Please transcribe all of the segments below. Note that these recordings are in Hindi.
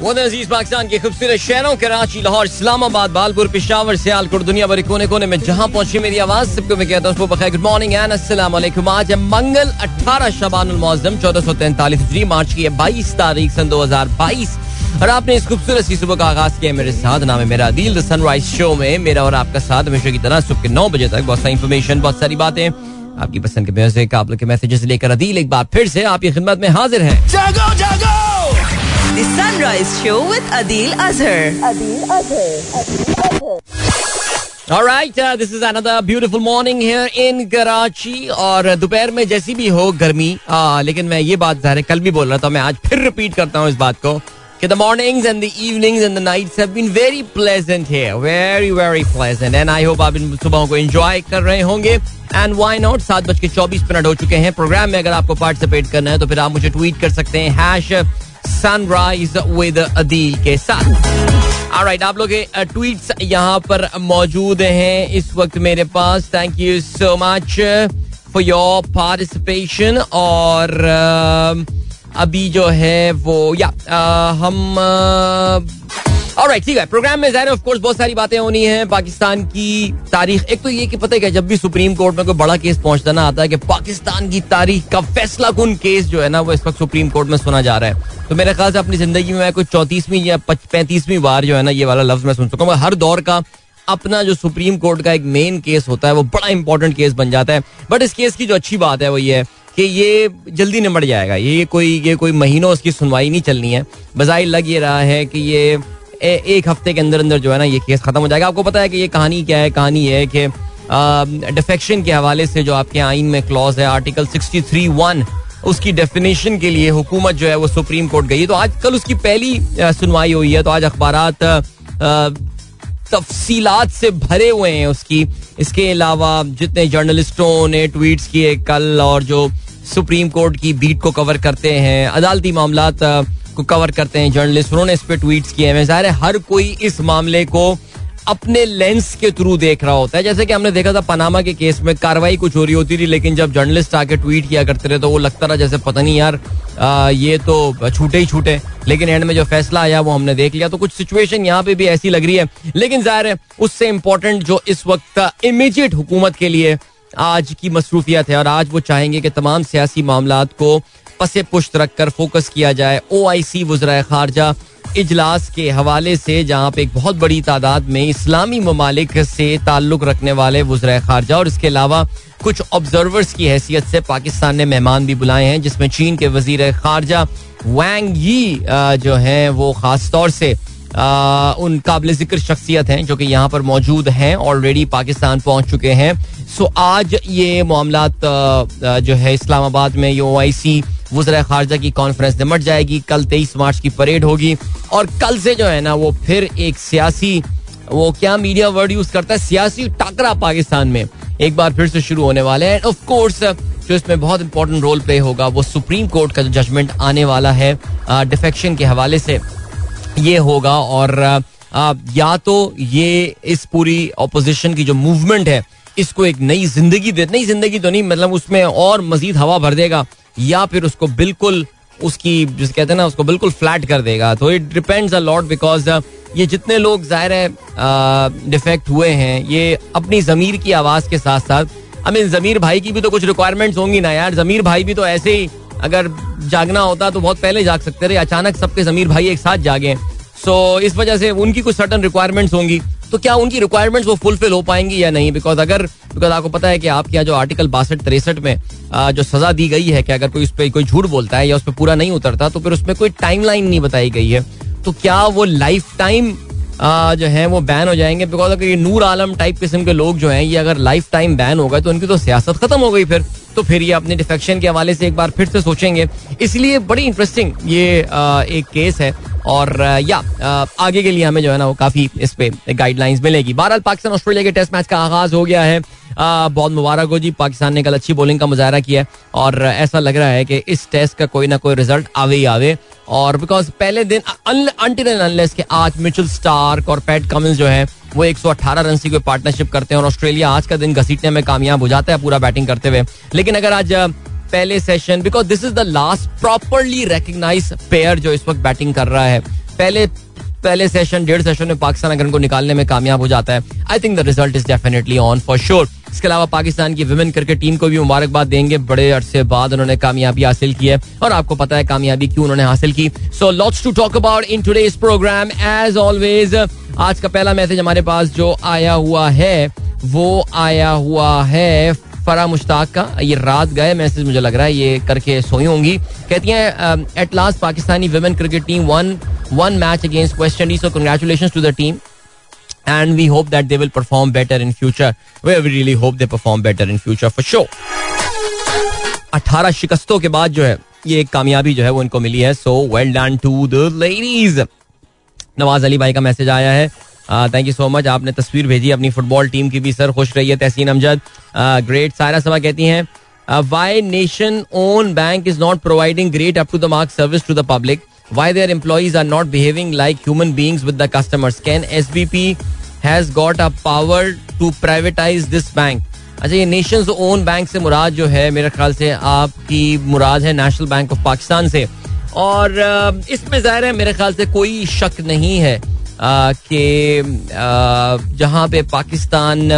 वो अज़ीज़ पाकिस्तान के खूबसूरत शहरों, कराची, लाहौर, इस्लामाबाद, बालपुर, पिशावर, सियालकोट दुनिया भर कोने कोने में जहाँ पहुँची मेरी आवाज़, सबको मैं कहता हूँ गुड मॉर्निंग एंड अस्सलाम आज है मंगल 18 शबान मौजम चौदह सौ तैंतालीस मार्च की बाईस तारीख सन दो हज़ार बाईस। और आपने इस खूबसूरत सी सुबह का आगाज़ किया मेरे साथ, नाम है मेरा दिल द सनराइज शो में, मेरा और आपका साथ हमेशा की तरह सुबह के नौ बजे तक बहुत सारी इन्फॉर्मेशन बहुत सारी बातें, आपकी पसंद के म्यूज़िक आप लोग के मैसेजेस लेकर अदील एक बार फिर से आपकी खिदमत में हाजिर है। जागो जागो! The Sunrise Show with Adil Azhar. Alright, uh, this is another beautiful morning here in Karachi और दोपहर में जैसी भी हो गर्मी आ, लेकिन मैं ये बात ज़ाहिर कल भी बोल रहा था मैं आज फिर रिपीट करता हूँ इस बात को कि the mornings and the evenings and the nights have been very pleasant here very very pleasant and I hope आप इन सुबहों को enjoy कर रहे होंगे एंड वाई नॉट सात बज के चौबीस मिनट हो चुके हैं प्रोग्राम में अगर आपको पार्टिसिपेट करना है तो फिर आप मुझे ट्वीट कर सकते हैं हैश सनराइज विद अदील के साथ। राइट आप लोग ट्वीट यहाँ पर मौजूद हैं इस वक्त मेरे पास। Thank you so much for your participation और uh, अभी जो है वो या uh, हम और राइट ठीक है। प्रोग्राम में ज़ाहिर ऑफ़ कोर्स बहुत सारी बातें होनी है। पाकिस्तान की तारीख एक तो ये कि पता है क्या जब भी सुप्रीम कोर्ट में कोई बड़ा केस पहुँचता ना आता है कि पाकिस्तान की तारीख का फैसला कौन केस जो है ना वो इस वक्त सुप्रीम कोर्ट में सुना जा रहा है। तो मेरे ख्याल से अपनी ज़िंदगी में मैं कोई चौतीसवीं या पैंतीसवीं बार जो है ना ये वाला लफ्ज मैं सुन चुका हूँ हर दौर का अपना जो सुप्रीम कोर्ट का एक मेन केस होता है वो बड़ा इंपॉर्टेंट केस बन जाता है। बट इस केस की जो अच्छी बात है वो ये है कि ये जल्दी निमट जाएगा। ये कोई ये कोई महीनों उसकी सुनवाई नहीं चलनी है। बजाय लग ये रहा है कि ये ए, एक हफ़्ते के अंदर अंदर जो है ना ये केस खत्म हो जाएगा। आपको पता है कि ये कहानी क्या है? कहानी है कि डिफेक्शन के हवाले से जो आपके आइन में क्लॉज है आर्टिकल सिक्सटी थ्री वन उसकी डेफिनेशन के लिए हुकूमत जो है वो सुप्रीम कोर्ट गई। है तो आज कल उसकी पहली सुनवाई हुई है। तो आज अखबार तफसीलात से भरे हुए हैं उसकी। इसके अलावा जितने जर्नलिस्टों ने ट्वीट्स किए कल और जो सुप्रीम कोर्ट की बीट को कवर करते हैं अदालती मामला को कवर करते हैं जर्नलिस्ट उन्होंने इस पर ट्वीट किए हैं। ज़ाहिर है हर कोई इस मामले को अपने लेंस के थ्रू देख रहा होता है। जैसे कि हमने देखा था पनामा के केस में कार्रवाई कुछ हो रही होती थी लेकिन जब जर्नलिस्ट आके ट्वीट किया करते रहे तो वो लगता रहा जैसे पता नहीं यार आ, ये तो छूटे ही छूटे। लेकिन एंड में जो फैसला आया वो हमने देख लिया। तो कुछ सिचुएशन यहाँ पे भी ऐसी लग रही है। लेकिन ज़ाहिर है उससे इम्पोर्टेंट जो इस वक्त इमीजिएट हुकूमत के लिए आज की मसरूफियत है और आज वो चाहेंगे कि तमाम सियासी मामला को पसे पुश्त रख कर फोकस किया जाए। ओ आई सी वजरा खारजा इजलास के हवाले से, जहाँ पे एक बहुत बड़ी तादाद में इस्लामी ममालिक से ताल्लुक रखने वाले वजरा खारजा और इसके अलावा कुछ ऑब्जर्वर्स की हैसियत से पाकिस्तान ने मेहमान भी बुलाए हैं, जिसमें चीन के वज़ीर खारजा वैंग यी जो हैं, वो खास तौर से उन काबिल ज़िक्र शख्सियत हैं जो कि यहाँ पर मौजूद हैं ऑलरेडी पाकिस्तान पहुँच चुके हैं। सो आज ये मामला जो है इस्लामाबाद में यू आई सी वजरा खारजा की कॉन्फ्रेंस निमट जाएगी। कल तेईस मार्च की परेड होगी और कल से जो है ना, वो फिर एक सियासी, वो क्या मीडिया वर्ड यूज़ करता है? सियासी टाकरा पाकिस्तान में। एक बार फिर से शुरू होने वाले हैं। ऑफ़ कोर्स जो इसमें बहुत इंपॉर्टेंट रोल प्ले होगा, वो सुप्रीम कोर्ट का जो जजमेंट आने वाला है डिफेक्शन के हवाले से। ये होगा और या तो ये इस पूरी ऑपोजिशन की जो मूवमेंट है, इसको एक नई ज़िंदगी दे, नई ज़िंदगी तो नहीं मतलब उसमें और मजीद हवा भर देगा, या फिर उसको बिल्कुल उसकी, जिस कहते हैं ना, उसको बिल्कुल फ्लैट कर देगा। तो it depends a lot because ये जितने लोग ज़ाहिर है डिफेक्ट हुए हैं, ये अपनी जमीर की आवाज़ के साथ साथ आई मीन जमीर भाई की भी तो कुछ रिक्वायरमेंट्स होंगी ना यार, जमीर भाई भी तो ऐसे ही अगर जागना होता तो बहुत पहले जाग सकते रहे अचानक सबके जमीर भाई एक साथ जागे। सो so, इस वजह से उनकी कुछ सर्टन रिक्वायरमेंट्स होंगी। तो क्या उनकी रिक्वायरमेंट्स वो फुलफिल हो पाएँगी या नहीं? बिकॉज़ अगर बिकॉज़ आपको पता है कि आपके यहाँ जो आर्टिकल बासठ तिरसठ में आ, जो सजा दी गई है कि अगर कोई उस पर कोई झूठ बोलता है या उस पर पूरा नहीं उतरता तो फिर उसमें कोई टाइमलाइन नहीं बताई गई है। तो क्या वो लाइफ टाइम जो है वो बैन हो जाएँगे? बिकॉज़ अगर ये नूर आलम टाइप किस्म के लोग जो हैं ये अगर लाइफ टाइम बैन हो गए तो उनकी तो सियासत खत्म हो गई फिर। तो फिर ये अपने डिफेक्शन के हवाले से एक बार फिर से सोचेंगे। इसलिए बड़ी इंटरेस्टिंग ये एक केस है और या आगे के लिए हमें जो है ना वो काफ़ी इस पे गाइडलाइंस मिलेगी। बहरहाल पाकिस्तान ऑस्ट्रेलिया के टेस्ट मैच का आगाज़ हो गया है। बहुत मुबारक हो जी। पाकिस्तान ने कल अच्छी बॉलिंग का मुजाहरा किया और ऐसा लग रहा है कि इस टेस्ट का कोई ना कोई रिज़ल्ट आवे ही आवे। और बिकॉज़ पहले दिन के आज मिचल स्टार्क और पैट कमिंस जो है, वो 118 रन की कोई पार्टनरशिप करते हैं और ऑस्ट्रेलिया आज का दिन घसीटने में कामयाब हो जाता है पूरा बैटिंग करते हुए। लेकिन अगर आज पहले session because this is the last properly recognise pair जो इस वक्त बैटिंग कर रहा है। पहले पहले सेशन डेढ़ सेशन में पाकिस्तान अगर उनको निकालने में कामयाब हो जाता है I think the result is definitely on for sure इसके अलावा पाकिस्तान की वुमेन क्रिकेट टीम को भी मुबारकबाद देंगे। बड़े अरसे बाद उन्होंने कामयाबी हासिल की है और आपको पता है कामयाबी क्यों उन्होंने हासिल की। So lots to talk about in today's programme as always आज का पहला मैसेज हमारे पास जो आया हुआ है, वो आया हुआ है फरा मुश्ताक का, ये रात गए, मैसेज मुझे लग रहा है, ये करके सोई होंगी। कहती हैं at last Pakistani women cricket team won one match against West Indies so congratulation to the team and we hope that they will perform better in future we really hope they perform better in future for show अठारह शिकस्तों के बाद जो है, ये एक कामयाबी जो है, वो इनको मिली है। So well done to the ladies Nawaz Ali भाई का मैसेज आया है। थैंक यू सो मच आपने तस्वीर भेजी अपनी फुटबॉल टीम की भी। सर, खुश रही है तहसीन अमजद। ग्रेट सारा सभा कहती हैं why nation own bank is not providing great up to the mark service to the public why their employees are not behaving like human beings with the customers can S B P has got a power to privatise this bank अच्छा ये नेशन ओन बैंक से मुराद जो है, मेरे ख्याल से आपकी मुराद है नेशनल बैंक ऑफ़ पाकिस्तान से। और इसमें ज़ाहिर है, मेरे ख्याल से कोई शक नहीं है कि जहाँ पे पाकिस्तान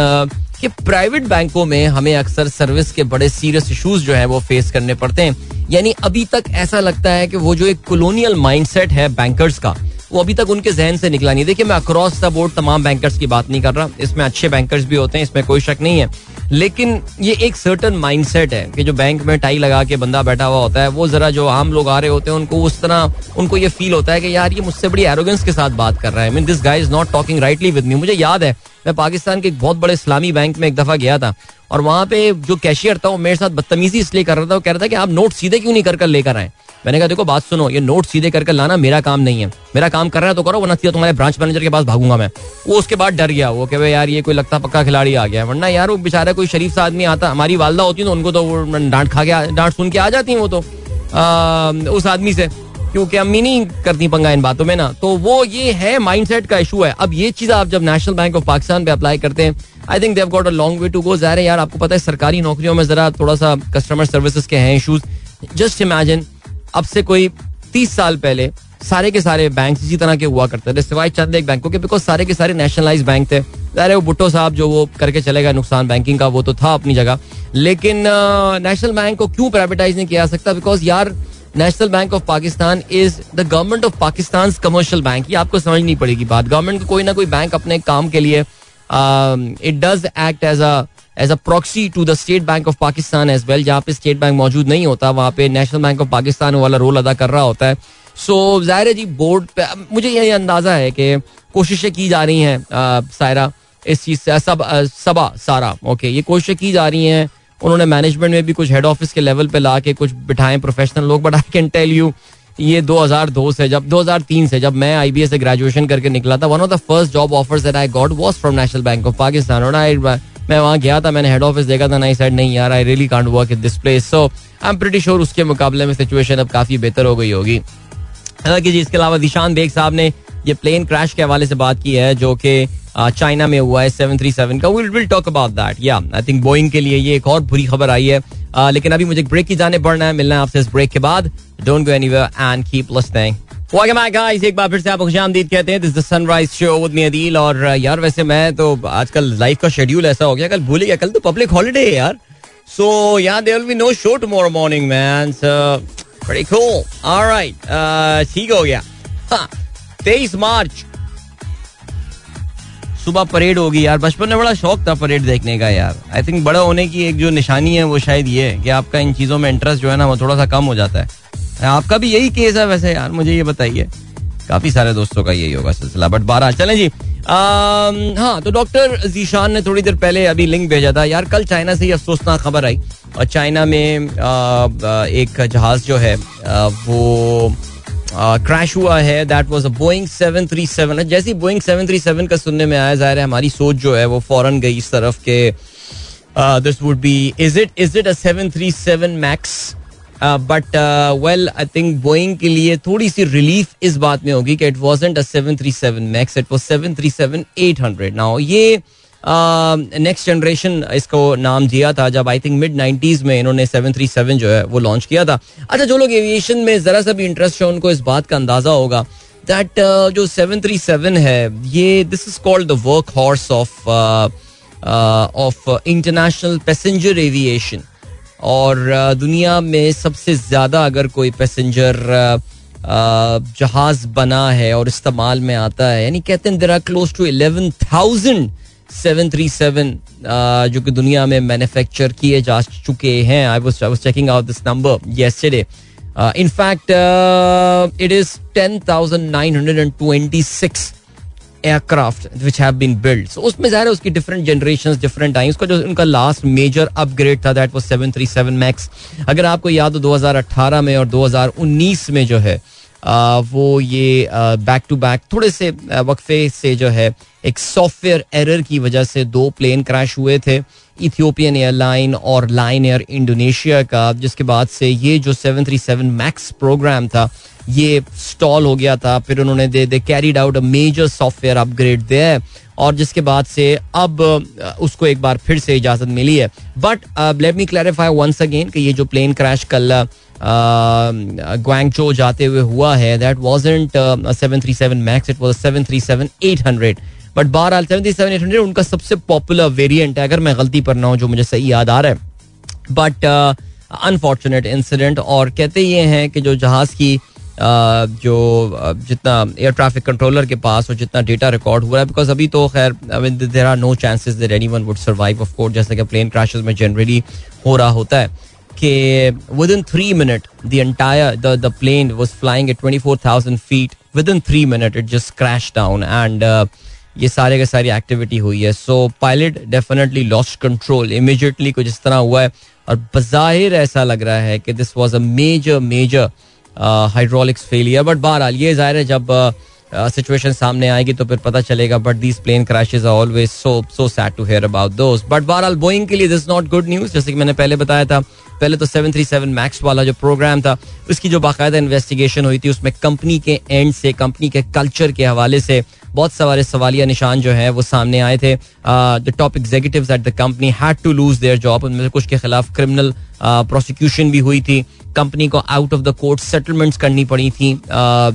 के प्राइवेट बैंकों में हमें अक्सर सर्विस के बड़े सीरियस इश्यूज़ जो है वो फेस करने पड़ते हैं। यानी अभी तक ऐसा लगता है कि वो जो एक कॉलोनियल माइंडसेट है बैंकर्स का, वो अभी तक उनके जहन से निकला नहीं। देखिए, मैं अक्रॉस द बोर्ड तमाम बैंकर्स की बात नहीं कर रहा। इसमें अच्छे बैंकर्स भी होते हैं, इसमें कोई शक नहीं है। लेकिन ये एक सर्टन माइंडसेट है कि जो बैंक में टाई लगा के बंदा बैठा हुआ होता है, वो जरा जो आम लोग आ रहे होते हैं, उनको उस तरह, उनको ये फील होता है कि यार ये मुझसे बड़ी एरोगेंस के साथ बात कर रहा है। Mean this guy is not talking rightly with me मुझे याद है, मैं पाकिस्तान के एक बहुत बड़े इस्लामी बैंक में एक दफ़ा गया था, और वहाँ पे जो कैशियर था, वो मेरे साथ बदतमीजी इसलिए कर रहा था, वो कह रहा था कि आप नोट सीधे क्यों नहीं कर कर लेकर आए? मैंने कहा, देखो, बात सुनो, ये नोट सीधे करके लाना मेरा काम नहीं है। मेरा काम कर रहा है तो करो, वरना सीधा तुम्हारे ब्रांच मैनेजर के पास भागूँगा मैं। वो उसके बाद डर गया। वो कहे यार, ये कोई लगता पक्का खिलाड़ी आ गया वरना यार, वो बेचारा कोई शरीफ सा आदमी आता, हमारी वालदा होती तो उनको तो डांट खा के डांट सुन के आ जाती वो तो। उस आदमी से, क्योंकि अम्मी नहीं करती पंगा इन बातों में ना। तो वो ये है माइंडसेट का इशू है। अब ये चीज़ आप जब नेशनल बैंक ऑफ़ पाकिस्तान पे अप्लाई करते हैं I think they've got a long way to go ज़ाहिर है यार, आपको पता है सरकारी नौकरियों में जरा थोड़ा सा कस्टमर सर्विसेज़ के हैं इशूज जस्ट इमेजिन अब से कोई तीस साल पहले सारे के सारे बैंक इसी तरह के हुआ करते थे। सिवाय चंद एक बैंकों के बिकॉज़ सारे के सारे नेशनलाइज बैंक थे। अरे वो भुट्टो साहब जो वो करके चलेगा नुकसान बैंकिंग का, वो तो था अपनी जगह। लेकिन नेशनल बैंक को क्यों प्राइवेटाइज नहीं किया सकता? बिकॉज़ यार National Bank of Pakistan is the government of Pakistan commercial bank ये आपको समझ नहीं पड़ेगी बात। गवर्नमेंट को कोई ना कोई बैंक अपने काम के लिए it does act as a as a proxy to the State Bank of Pakistan as well जहाँ पे स्टेट बैंक मौजूद नहीं होता वहाँ पे नेशनल बैंक ऑफ़ पाकिस्तान वाला रोल अदा कर रहा होता है। सो so, ज़ाहिर है जी बोर्ड पे मुझे यही अंदाज़ा है कि कोशिशें की जा रही हैं सायरा इस चीज़ से सब सबा सारा ओके ये कोशिशें की जा रही हैं। उन्होंने मैनेजमेंट में भी कुछ हेड ऑफ़िस के लेवल पे ला के कुछ बिठाए प्रोफेशनल लोग but I can tell you ये 2002 से जब 2003 से जब मैं आई से ग्रेजुएशन करके निकला था one of the first job offers that I got was from National Bank of Pakistan और आई मैं वहाँ गया था, मैंने हेड ऑफ़िस देखा था, ना साइड नहीं यार I really can't work in this place so I am pretty sure उसके मुकाबले में सिचुएशन अब काफ़ी बेहतर हो गई होगी। हालाँकि जी, इसके अलावा दिशान बेग साहब ने ये प्लेन क्रैश के हवाले से बात की है, जो कि चाइना में हुआ है सेवन थ्री सेवन का। Will will talk about that या आई थिंक बोइंग के लिए ये एक और बुरी खबर आई है। लेकिन अभी मुझे ब्रेक की जाने पड़ना है, मिलना है आपसे इस ब्रेक के बाद। Don't go anywhere and keep listening Guys. एक बार फिर से आप खुशामदीद कहते हैं this the Sunrise Show with me Adeel और यार, वैसे मैं तो आजकल लाइफ का शेड्यूल ऐसा हो गया, कल भूल गया, कल तो पब्लिक हॉलिडे है यार। सो यहाँ there be no show tomorrow morning man alright ठीक हो गया। हाँ तेईस मार्च। सुबह परेड होगी यार। बचपन में बड़ा शौक था परेड देखने का यार। आई थिंक बड़ा होने की एक जो निशानी है, वो शायद ये है कि आपका इन चीज़ों में इंटरेस्ट जो है ना, वो थोड़ा सा कम हो जाता है। आपका भी यही केस है वैसे यार, मुझे ये बताइए। काफ़ी सारे दोस्तों का यही होगा सिलसिला बट बारह, चलें जी। हाँ तो डॉक्टर जीशान ने थोड़ी देर पहले अभी लिंक भेजा था। यार, कल चाइना से ही अफसोसनाक खबर आई और चाइना में एक जहाज़ जो है वो क्रैश हुआ है। दैट वाज अ बोइंग 737 जैसी बोइंग 737 का सुनने में आया, ज़ाहिर है हमारी सोच जो है, वो फ़ौरन गई इस तरफ़ के this would be is it is it a 737 Max but well I think Boeing के लिए थोड़ी सी रिलीफ इस बात में होगी कि it wasn't a 737 Max it was 737 800 now ये नेक्स्ट uh, जनरेशन इसको नाम दिया था जब आई थिंक मिड नाइन्टीज में इन्होंने सेवन थ्री सेवन जो है वो लॉन्च किया था। अच्छा जो लोग एविएशन में जरा सा भी इंटरेस्ट है उनको इस बात का अंदाज़ा होगा दैट uh, जो 737 है ये this is called the workhorse of of international passenger aviation और दुनिया में सबसे ज़्यादा अगर कोई पैसेंजर जहाज़ बना है और इस्तेमाल में आता है, यानी कहते हैं there are close to eleven thousand seven three seven जो कि दुनिया में मैन्युफैक्चर किए जा चुके हैं। I was I was checking out this number yesterday in fact it is ten thousand nine hundred and twenty six aircraft which have been build उसमें ज़ाहिर है उसकी डिफरेंट जनरेशन डिफरेंट आई उसका जो उनका लास्ट मेजर अपग्रेड था दैट वो सेवन थ्री सेवन मैक्स अगर आपको याद हो 2018 में और 2019 में जो है आ, वो ये बैक टू बैक थोड़े से वक्फे से जो है एक सॉफ्टवेयर एरर की वजह से दो प्लेन क्रैश हुए थे इथियोपियन एयरलाइन और लाइन एयर इंडोनेशिया का जिसके बाद से ये जो 737 मैक्स प्रोग्राम था ये स्टॉल हो गया था, फिर उन्होंने they they carried out a major software upgrade they और जिसके बाद से अब उसको एक बार फिर से इजाज़त मिली है। But let me clarify once again कि ये जो प्लेन क्रैश कल ग्वांगचो जाते हुए हुआ है that wasn't seven three seven Max it was seven three seven eight hundred but बहरहाल seven three seven eight hundred उनका सबसे पॉपुलर वेरियंट है, अगर मैं गलती पर ना हूँ, जो मुझे सही याद आ रहा है। बट अनफॉर्चुनेट इंसिडेंट और कहते ये हैं कि जो जहाज़ की जो जितना एयर ट्रैफ़िक कंट्रोलर के पास और जितना डेटा रिकॉर्ड हुआ है बिकॉज़ अभी तो खैर there are no chances that anyone would survive of course जैसे कि प्लेन क्रैशेस में जनरली हो रहा होता है, कि within three minute the entire the plane was flying at twenty four thousand feet within three minute it just crash down and ये सारे के सारी एक्टिविटी हुई है. So pilot definitely lost control immediately कुछ इस तरह हुआ है, और बज़ाहिर ऐसा लग रहा है कि this was a major major hydraulics failure but बहरहाल, ये ज़ाहिर है, जब सिचुएशन सामने आएगी तो फिर पता चलेगा but these plane crashes are always so so sad to hear about those but बहरहाल बोइंग के लिए दिस नॉट गुड न्यूज़ जैसे कि मैंने पहले बताया था, पहले तो 737 मैक्स वाला जो प्रोग्राम था, उसकी जो बाकायदा इन्वेस्टिगेशन हुई थी, उसमें कंपनी के एंड से कंपनी के कल्चर के हवाले से बहुत सारे सवालिया निशान जो है वो सामने आए थे। The top executive at the company had to lose their job उनमें से कुछ के खिलाफ क्रिमिनल प्रोसिक्यूशन भी हुई थी। कंपनी को out of the court settlements करनी पड़ी थी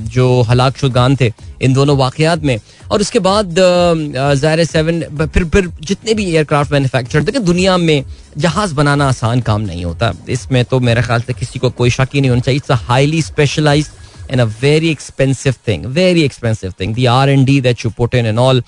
जो हलाक शुदान थे इन दोनों वाकयात में। और उसके बाद ज़ाहिर सेवन फिर फिर जितने भी एयरक्राफ्ट मैन्युफैक्चर थे दुनिया में जहाज़ बनाना आसान काम नहीं होता। इसमें तो मेरे ख्याल से किसी को कोई शक ही नहीं होना चाहिए। It's highly specialised and a very expensive thing, very expensive thing. The R and D that you put in and all.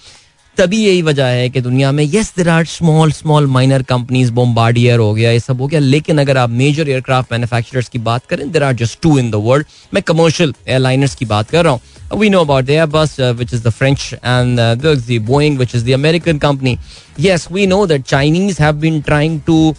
तभी यही वजह है कि दुनिया में yes there are small small minor companies Bombardier हो गया ये सब हो गया लेकिन अगर आप मेजर एयरक्राफ्ट मैन्युफैक्चरर्स की बात करें there are just two in the world मैं कमर्शियल एयरलाइनर्स की बात कर रहा हूँ we know about the bus which is the French and the Boeing which is the American company yes we know that Chinese have been trying to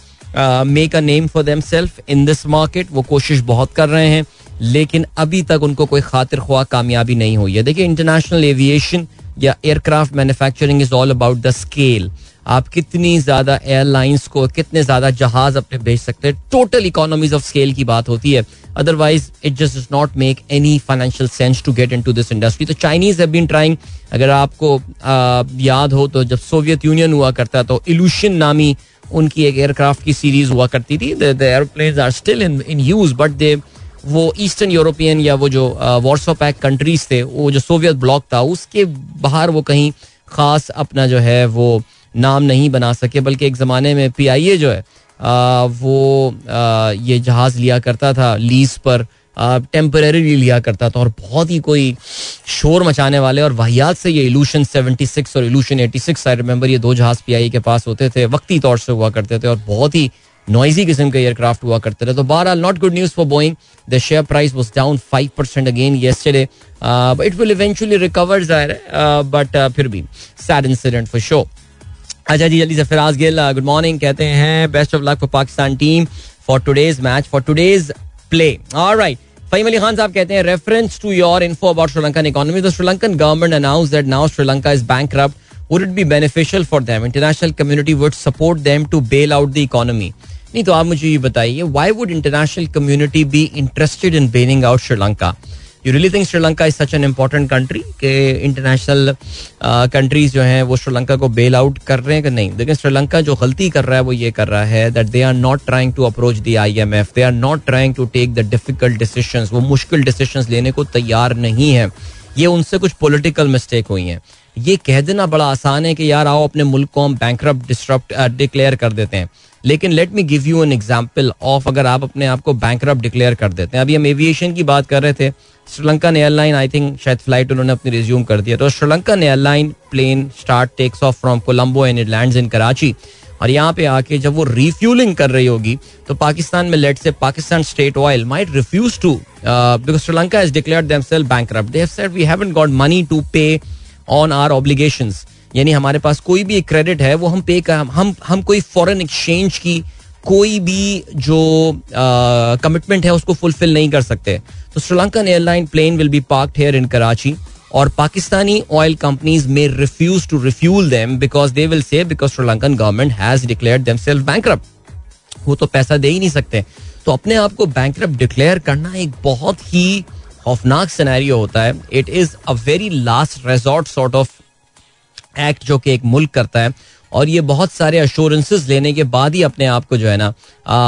make a name for them in this market वो कोशिश बहुत कर रहे हैं लेकिन अभी तक उनको कोई खातिर ख्वाह कामयाबी नहीं हुई है। देखिए इंटरनेशनल एविएशन या aircraft manufacturing is all about the scale आप कितनी ज़्यादा एयरलाइंस को कितने ज़्यादा जहाज़ अपने भेज सकते हैं। टोटल इकोनॉमीज ऑफ़ स्केल की बात होती है। Otherwise it just does not make any financial sense to get into this industry तो चाइनीज़ हैव बीन ट्राइंग अगर आपको आ, याद हो तो जब सोवियत यूनियन हुआ करता तो इल्यूशन नामी उनकी एक एयरक्राफ्ट की सीरीज़ हुआ करती थी। The airplane are still in in use but they वो ईस्टर्न यूरोपियन या वो जो वॉर्सो पैक कंट्रीज़ थे वो जो सोवियत ब्लॉक था उसके बाहर वो कहीं खास अपना जो है वो नाम नहीं बना सके बल्कि एक ज़माने में पी आई ए जो है आ, वो आ, ये जहाज़ लिया करता था लीज पर टेम्परेरी लिया करता था और बहुत ही कोई शोर मचाने वाले और वाहियात से ये इलूशन 76 और इलूशन 86 आई रिमेंबर ये दो जहाज़ पीआईए के पास होते थे वक्ती तौर से हुआ करते थे और बहुत ही नॉइजी किस्म के एयरक्राफ्ट हुआ करते थे। तो बहरहाल not good news for Boeing the share price was down five percent again yesterday it will eventually recover ज़ाहिर है बट फिर भी सैड इंसिडेंट फॉर शो अच्छा जी, जल्दी से फिराज गिल गुड मॉर्निंग कहते हैं best of luck for Pakistan team for today's match for today's play alright Fahim Ali Khan sahab कहते हैं reference to your info about Sri Lankan economy the Sri Lankan government announce that now Sri Lanka is bankrupt. Would it be beneficial for them? International community would support them to bail out the economy. नहीं तो आप मुझे ये बताइए why would international community be interested in bailing out Sri Lanka you really think Sri Lanka is such an important country के इंटरनेशनल कंट्रीज़ जो हैं, वो श्रीलंका को बेल आउट कर रहे हैं कि नहीं? लेकिन श्रीलंका जो गलती कर रहा है, वो ये कर रहा है that they are not trying to approach the I M F they are not trying to take the difficult decision वो मुश्किल डिसीशन लेने को तैयार नहीं है। ये उनसे कुछ पोलिटिकल मिस्टेक हुई हैं। ये कह देना बड़ा आसान है कि यार आओ अपने मुल्क को हम बैंक डिस्ट्रप्ट डिक्लेयर कर देते हैं। लेकिन let me give you an example of अगर आप अपने आप को बैंक डिक्लेयर कर देते हैं। अभी हम एविएशन की बात कर रहे थे। श्रीलंकन एयरलाइन आई थिंक शायद फ़्लाइट उन्होंने अपनी रिज्यूम कर दिया तो Sri Lankan airline plane start takes off from Colombo and it lands in Karachi और यहाँ पे आके जब वो रिफ्यूलिंग कर रही होगी तो पाकिस्तान में लेट से Pakistan State Oil might refuse to because Sri Lanka is declared themself bankrupt they have said we haven't got money to pay on our obligations यानी हमारे पास कोई भी एक क्रेडिट है, वो हम पे कर, हम हम कोई फॉरेन एक्सचेंज की कोई भी जो कमिटमेंट है, उसको फुलफिल नहीं कर सकते। तो Sri Lankan airline plane will be park here in Karachi और Pakistani oil companies may refuse to refuel them because they will say because Sri Lankan government has declare them self bank वो तो पैसा दे ही नहीं सकते। तो अपने आप को बैंक डिक्लेयर करना एक बहुत ही खौफनाक सिनेरियो होता है। It is a very last resort sort of act जो कि एक मुल्क करता है, और ये बहुत सारे अश्योरेंसेज लेने के बाद ही अपने आप को जो है ना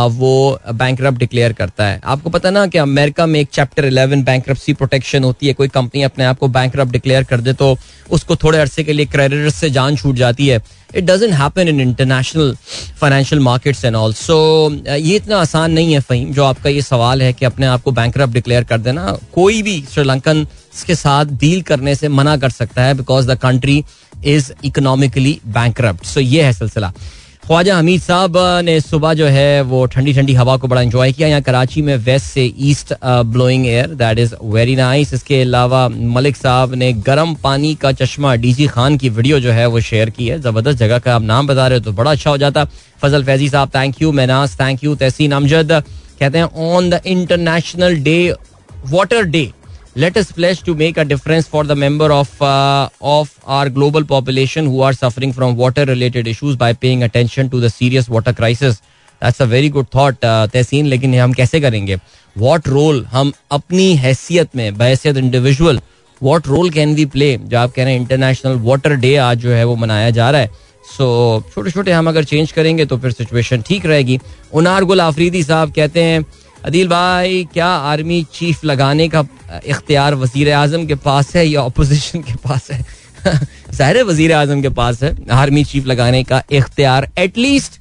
वो बैंक डिक्लेयर करता है। आपको पता ना कि अमेरिका में एक चैप्टर इलेवन बैंक प्रोटेक्शन होती है, कोई कंपनी अपने आप को बैंक डिक्लेयर कर दे तो उसको थोड़े अरसे के लिए क्रेडिटर्स से जान छूट जाती है। It doesn't happen in international financial markets and also ये इतना आसान नहीं है फहीम, जो आपका ये सवाल है कि अपने आप को बैंक डिक्लेयर कर देना। कोई भी श्रीलंकन के साथ डील करने से मना कर सकता है because the country is economically bank so ये है सिलसिला ख्वाजा हमीद साहब ने सुबह जो है वो ठंडी ठंडी हवा को बड़ा इंजॉय किया यहाँ कराची में वेस्ट से east blowing air that is very nice इसके अलावा मलिक साहब ने गर्म पानी का चश्मा डीजी खान की वीडियो जो है वो शेयर की है ज़बरदस्त जगह का आप नाम बता रहे हो तो बड़ा अच्छा हो जाता फजल फैजी साहब थैंक यू मैनास थैंक यू तहसीन अमजद कहते हैं on the international day water day pledge to make a difference for the member of uh, of our global population who are suffering from water related issues by paying attention to the serious water crisis that's a very good thought uh, Tahseen लेकिन हम कैसे करेंगे what role हम अपनी हैसियत में बहसियत individual what role can we play जो आप कह रहे हैं इंटरनेशनल वाटर डे आज जो है वो मनाया जा रहा है सो so, छोटे छोटे हम अगर चेंज करेंगे तो फिर सिचुएशन ठीक रहेगी उनार गुल आफरीदी साहब कहते हैं अदील भाई, क्या आर्मी चीफ लगाने का इख्तियार वज़ीर आज़म के पास है या अपोजिशन के पास है? ज़ाहिर वज़ीर आज़म के पास है। आर्मी चीफ लगाने का इख्तियार एटलीस्ट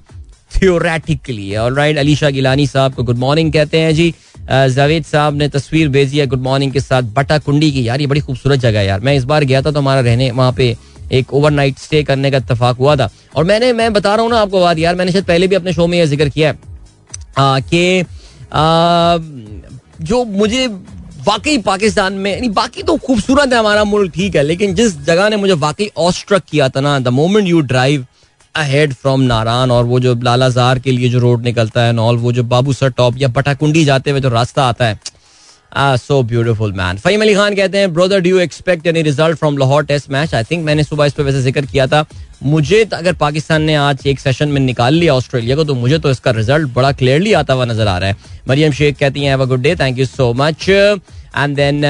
थियोरेटिकली और राइट अलीशा गिलानी साहब को गुड मॉर्निंग कहते हैं जी। जावेद साहब ने तस्वीर भेजी है गुड मॉर्निंग के साथ बटा कुंडी की। यार, ये बड़ी खूबसूरत जगह है यार। मैं इस बार गया था तो हमारा रहने, वहाँ पे एक ओवरनाइट स्टे करने का इतफाक हुआ था। और मैंने, मैं बता रहा हूँ ना आपको बात, यार, मैंने शायद पहले भी अपने शो में यह ज़िक्र किया है। कि जो मुझे वाकई पाकिस्तान में, यानी बाकी तो खूबसूरत है हमारा मुल्क, ठीक है, लेकिन जिस जगह ने मुझे वाकई ऑस्ट्रक किया था ना the moment you drive ahead from Naran और वो जो लालाजार के लिए जो रोड निकलता है नॉल वो जो बाबूसर टॉप या पटाकुंडी जाते हुए जो रास्ता आता है so beautiful man Faheem Ali Khan कहते हैं brother do expect any result from Lahore test match I think मैंने सुबह इस पर वैसे ज़िक्र किया था। मुझे अगर पाकिस्तान ने आज एक सेशन में निकाल लिया ऑस्ट्रेलिया को तो मुझे तो इसका रिज़ल्ट बड़ा क्लियरली आता हुआ नज़र आ रहा है। मरियम शेख कहती हैं good day thank you so much and then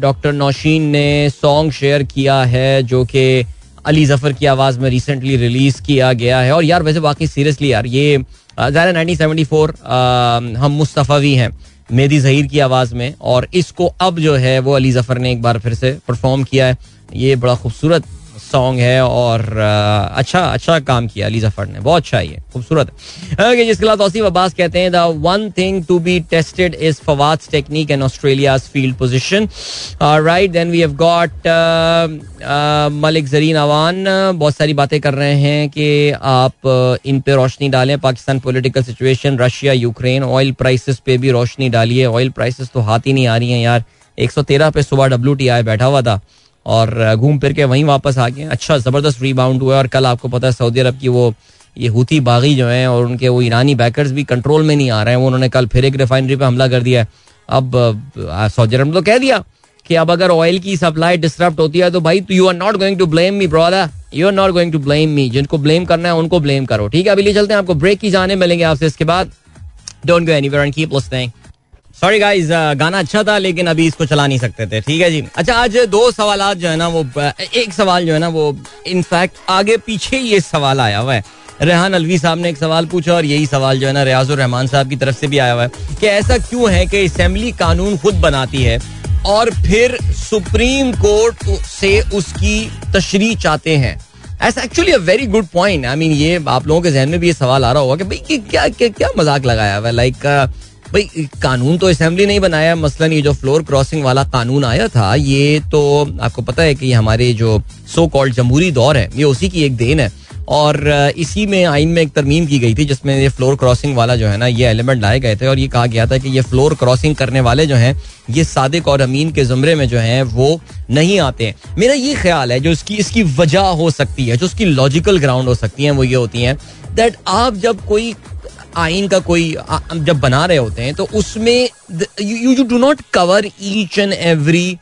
doctor Naushin ने सॉन्ग शेयर किया है, जो कि अली ज़फ़र की आवाज़ में रिसेंटली रिलीज़ किया गया है। और यार, वैसे बाकी सीरियसली यार, ये ज़ाहिर नाइनटीन सेवेंटी फोर हम मुस्तफ़ी हैं। मेदी जहीर की आवाज़ में और इसको अब जो है वो अली ज़फ़र ने एक बार फिर से परफॉर्म किया है। ये बड़ा खूबसूरत सॉन्ग है और अच्छा अच्छा काम किया अली ज़फ़र ने। बहुत अच्छा है खूबसूरत है। जिसके बाद तौसीफ अब्बास कहते हैं the one thing to be tested is Fawad technique and Australia field position right then we have got Malik Zareen Awan बहुत सारी बातें कर रहे हैं कि आप इन पे रोशनी डालें। Pakistan political situation Russia Ukraine oil prices पे भी रोशनी डालिए। ऑयल प्राइसेस तो हाथ ही नहीं आ रही हैं यार। 113 पे सुबह डब्ल्यू बैठा हुआ था। और घूम फिर के वहीं वापस आ गए। अच्छा ज़बरदस्त रीबाउंड हुआ और कल आपको पता है, सऊदी अरब की वो, ये हुती बागी जो हैं और उनके वो ईरानी बैकर्स भी कंट्रोल में नहीं आ रहे हैं। उन्होंने कल फिर एक रिफाइनरी पर हमला कर दिया है। अब सऊदी अरब ने तो कह दिया कि अब अगर ऑयल की सप्लाई डिस्टर्ब होती है तो भाई you are not going to blame me brother you are not going to blame me जिनको ब्लेम करना है, उनको ब्लेम करो। ठीक है, अभी ले चलते हैं आपको ब्रेक की जाने मिलेंगे आपसे। इसके बाद don't go and keep listening sorry guys uh, गाना अच्छा था लेकिन अभी इसको चला नहीं सकते थे। ठीक है जी? अच्छा आज दो सवाल जो है ना वो एक सवाल जो है ना वो इनफैक्ट आगे पीछे ये सवाल आया हुआ है। रेहान अलवी साहब ने एक सवाल पूछा और यही सवाल जो है ना रियाजुर रहमान साहब की तरफ़ से भी आया हुआ है कि ऐसा क्यों है कि असेंबली कानून खुद बनाती है और फिर सुप्रीम कोर्ट से उसकी तशरी चाहते हैं? ऐसा actually a very good point I mean ये आप लोगों के जहन में भी ये सवाल आ रहा होगा कि भाई क्या क्या क्या मज़ाक लगाया हुआ है? लाइक भाई, कानून तो असेंबली नहीं बनाया, मसलन ये जो फ्लोर क्रॉसिंग वाला कानून आया था, ये तो आपको पता है कि हमारे जो सो कॉल्ड जमहूरी दौर है, ये उसी की एक देन है। और इसी में आइन में एक तरमीम की गई थी, जिसमें ये फ्लोर क्रॉसिंग वाला जो है ना, ये एलिमेंट लाए गए थे, और ये कहा गया था कि ये फ्लोर क्रॉसिंग करने वाले जो हैं, ये सादिक और अमीन के जुमरे में जो है, वो नहीं आते हैं। मेरा ये ख्याल है, जो इसकी इसकी वजह हो सकती है, जो उसकी लॉजिकल ग्राउंड हो सकती है, वो ये होती हैं दैट आप जब कोई आइन का कोई जब बना रहे होते हैं तो उसमें you you do not cover each and every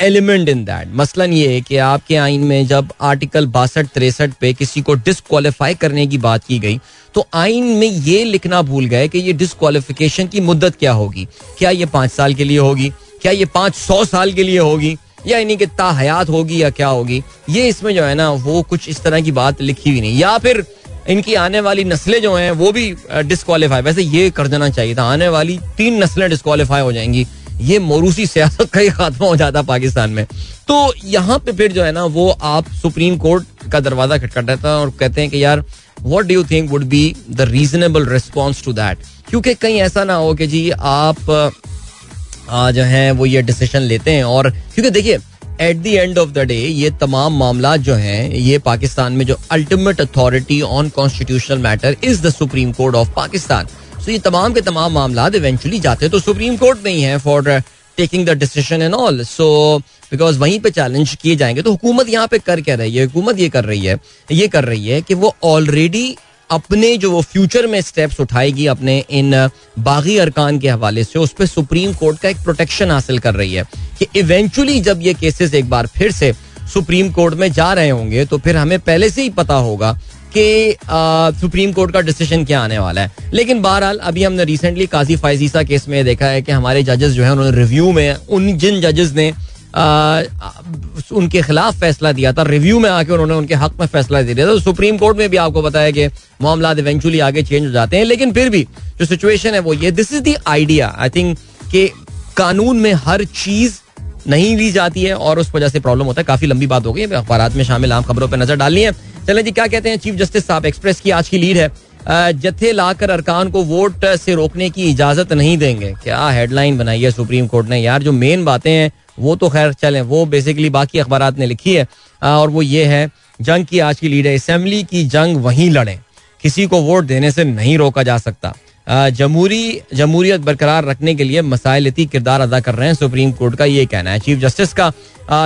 element in that मसलन ये है कि आपके आइन में जब आर्टिकल बासठ, तिरसठ पे किसी को डिसक्वालीफाई करने की बात की गई तो आइन में ये लिखना भूल गए कि ये डिसक्वालिफिकेशन की मुद्दत क्या होगी। क्या ये पाँच साल के लिए होगी? क्या ये पाँच सौ साल के लिए होगी? या इन्हीं के ताहयात होगी या क्या होगी? ये इसमें जो है ना, वो कुछ इस तरह की बात लिखी हुई नहीं। या फिर इनकी आने वाली नस्लें जो हैं, वो भी डिसक्वालीफाई वैसे ये कर देना चाहिए था, आने वाली तीन नस्लें डिसक्वालीफाई हो जाएँगी। ये मोरूसी सियासत का ही खात्मा हो जाता पाकिस्तान में। तो यहाँ पे फिर जो है ना, वो आप सुप्रीम कोर्ट का दरवाज़ा खटखटाता है और कहते हैं कि यार what do think would be the reasonable response to that क्योंकि कहीं ऐसा ना हो कि जी आप जो है, वो ये डिसीज़न लेते हैं। और क्योंकि देखिए at the end of the day ये तमाम मामला जो हैं, ये पाकिस्तान में जो ultimate authority on constitutional matter is the supreme court of Pakistan so ये तमाम के तमाम मामला इवेंचुअली जाते तो सुप्रीम कोर्ट में ही है for taking the decision and all so because वहीं पे चैलेंज किए जाएँगे तो हुकूमत यहाँ पे कर क्या रही है? हुकूमत ये कर रही है, ये कर रही है कि वो ऑलरेडी अपने जो वो फ्यूचर में स्टेप्स उठाएगी अपने इन बागी अरकान के हवाले से, उस पर सुप्रीम कोर्ट का एक प्रोटेक्शन हासिल कर रही है कि इवेंचुअली जब ये केसेस एक बार फिर से सुप्रीम कोर्ट में जा रहे होंगे तो फिर हमें पहले से ही पता होगा कि सुप्रीम कोर्ट का डिसीज़न क्या आने वाला है। लेकिन बहरहाल, अभी हमने रिसेंटली काजी फायजीसा केस में देखा है कि हमारे जजेस जो है, उन्होंने रिव्यू में, उन जिन जजेस ने आ, उनके खिलाफ फैसला दिया था। रिव्यू में आके उन्होंने उनके हक में फैसला दे दिया था। तो सुप्रीम कोर्ट में भी आपको बताया कि मामला इवेंचुअली आगे चेंज हो जाते हैं। लेकिन फिर भी जो सिचुएशन है वो ये this is the idea I think कि कानून में हर चीज़ नहीं ली जाती है और उस वजह से प्रॉब्लम होता है। काफ़ी लंबी बात हो गई अखबार में शामिल आम खबरों पर नज़र डालनी है। चले जी क्या कहते हैं? चीफ जस्टिस साहब एक्सप्रेस की आज की लीड है। जत्थे लाकर अरकान को वोट से रोकने की इजाज़त नहीं देंगे। क्या हेडलाइन बनाई है सुप्रीम कोर्ट ने? यार जो मेन बातें हैं वो तो खैर, चलें, वो बेसिकली बाकी अखबार ने लिखी है। और वो ये है, जंग की आज की लीड है असेंबली की जंग, वहीं लड़े। किसी को वोट देने से नहीं रोका जा सकता। जमहूरी, जमहूरियत बरकरार रखने के लिए मसाइलती किरदार अदा कर रहे हैं सुप्रीम कोर्ट का, ये कहना है। चीफ जस्टिस का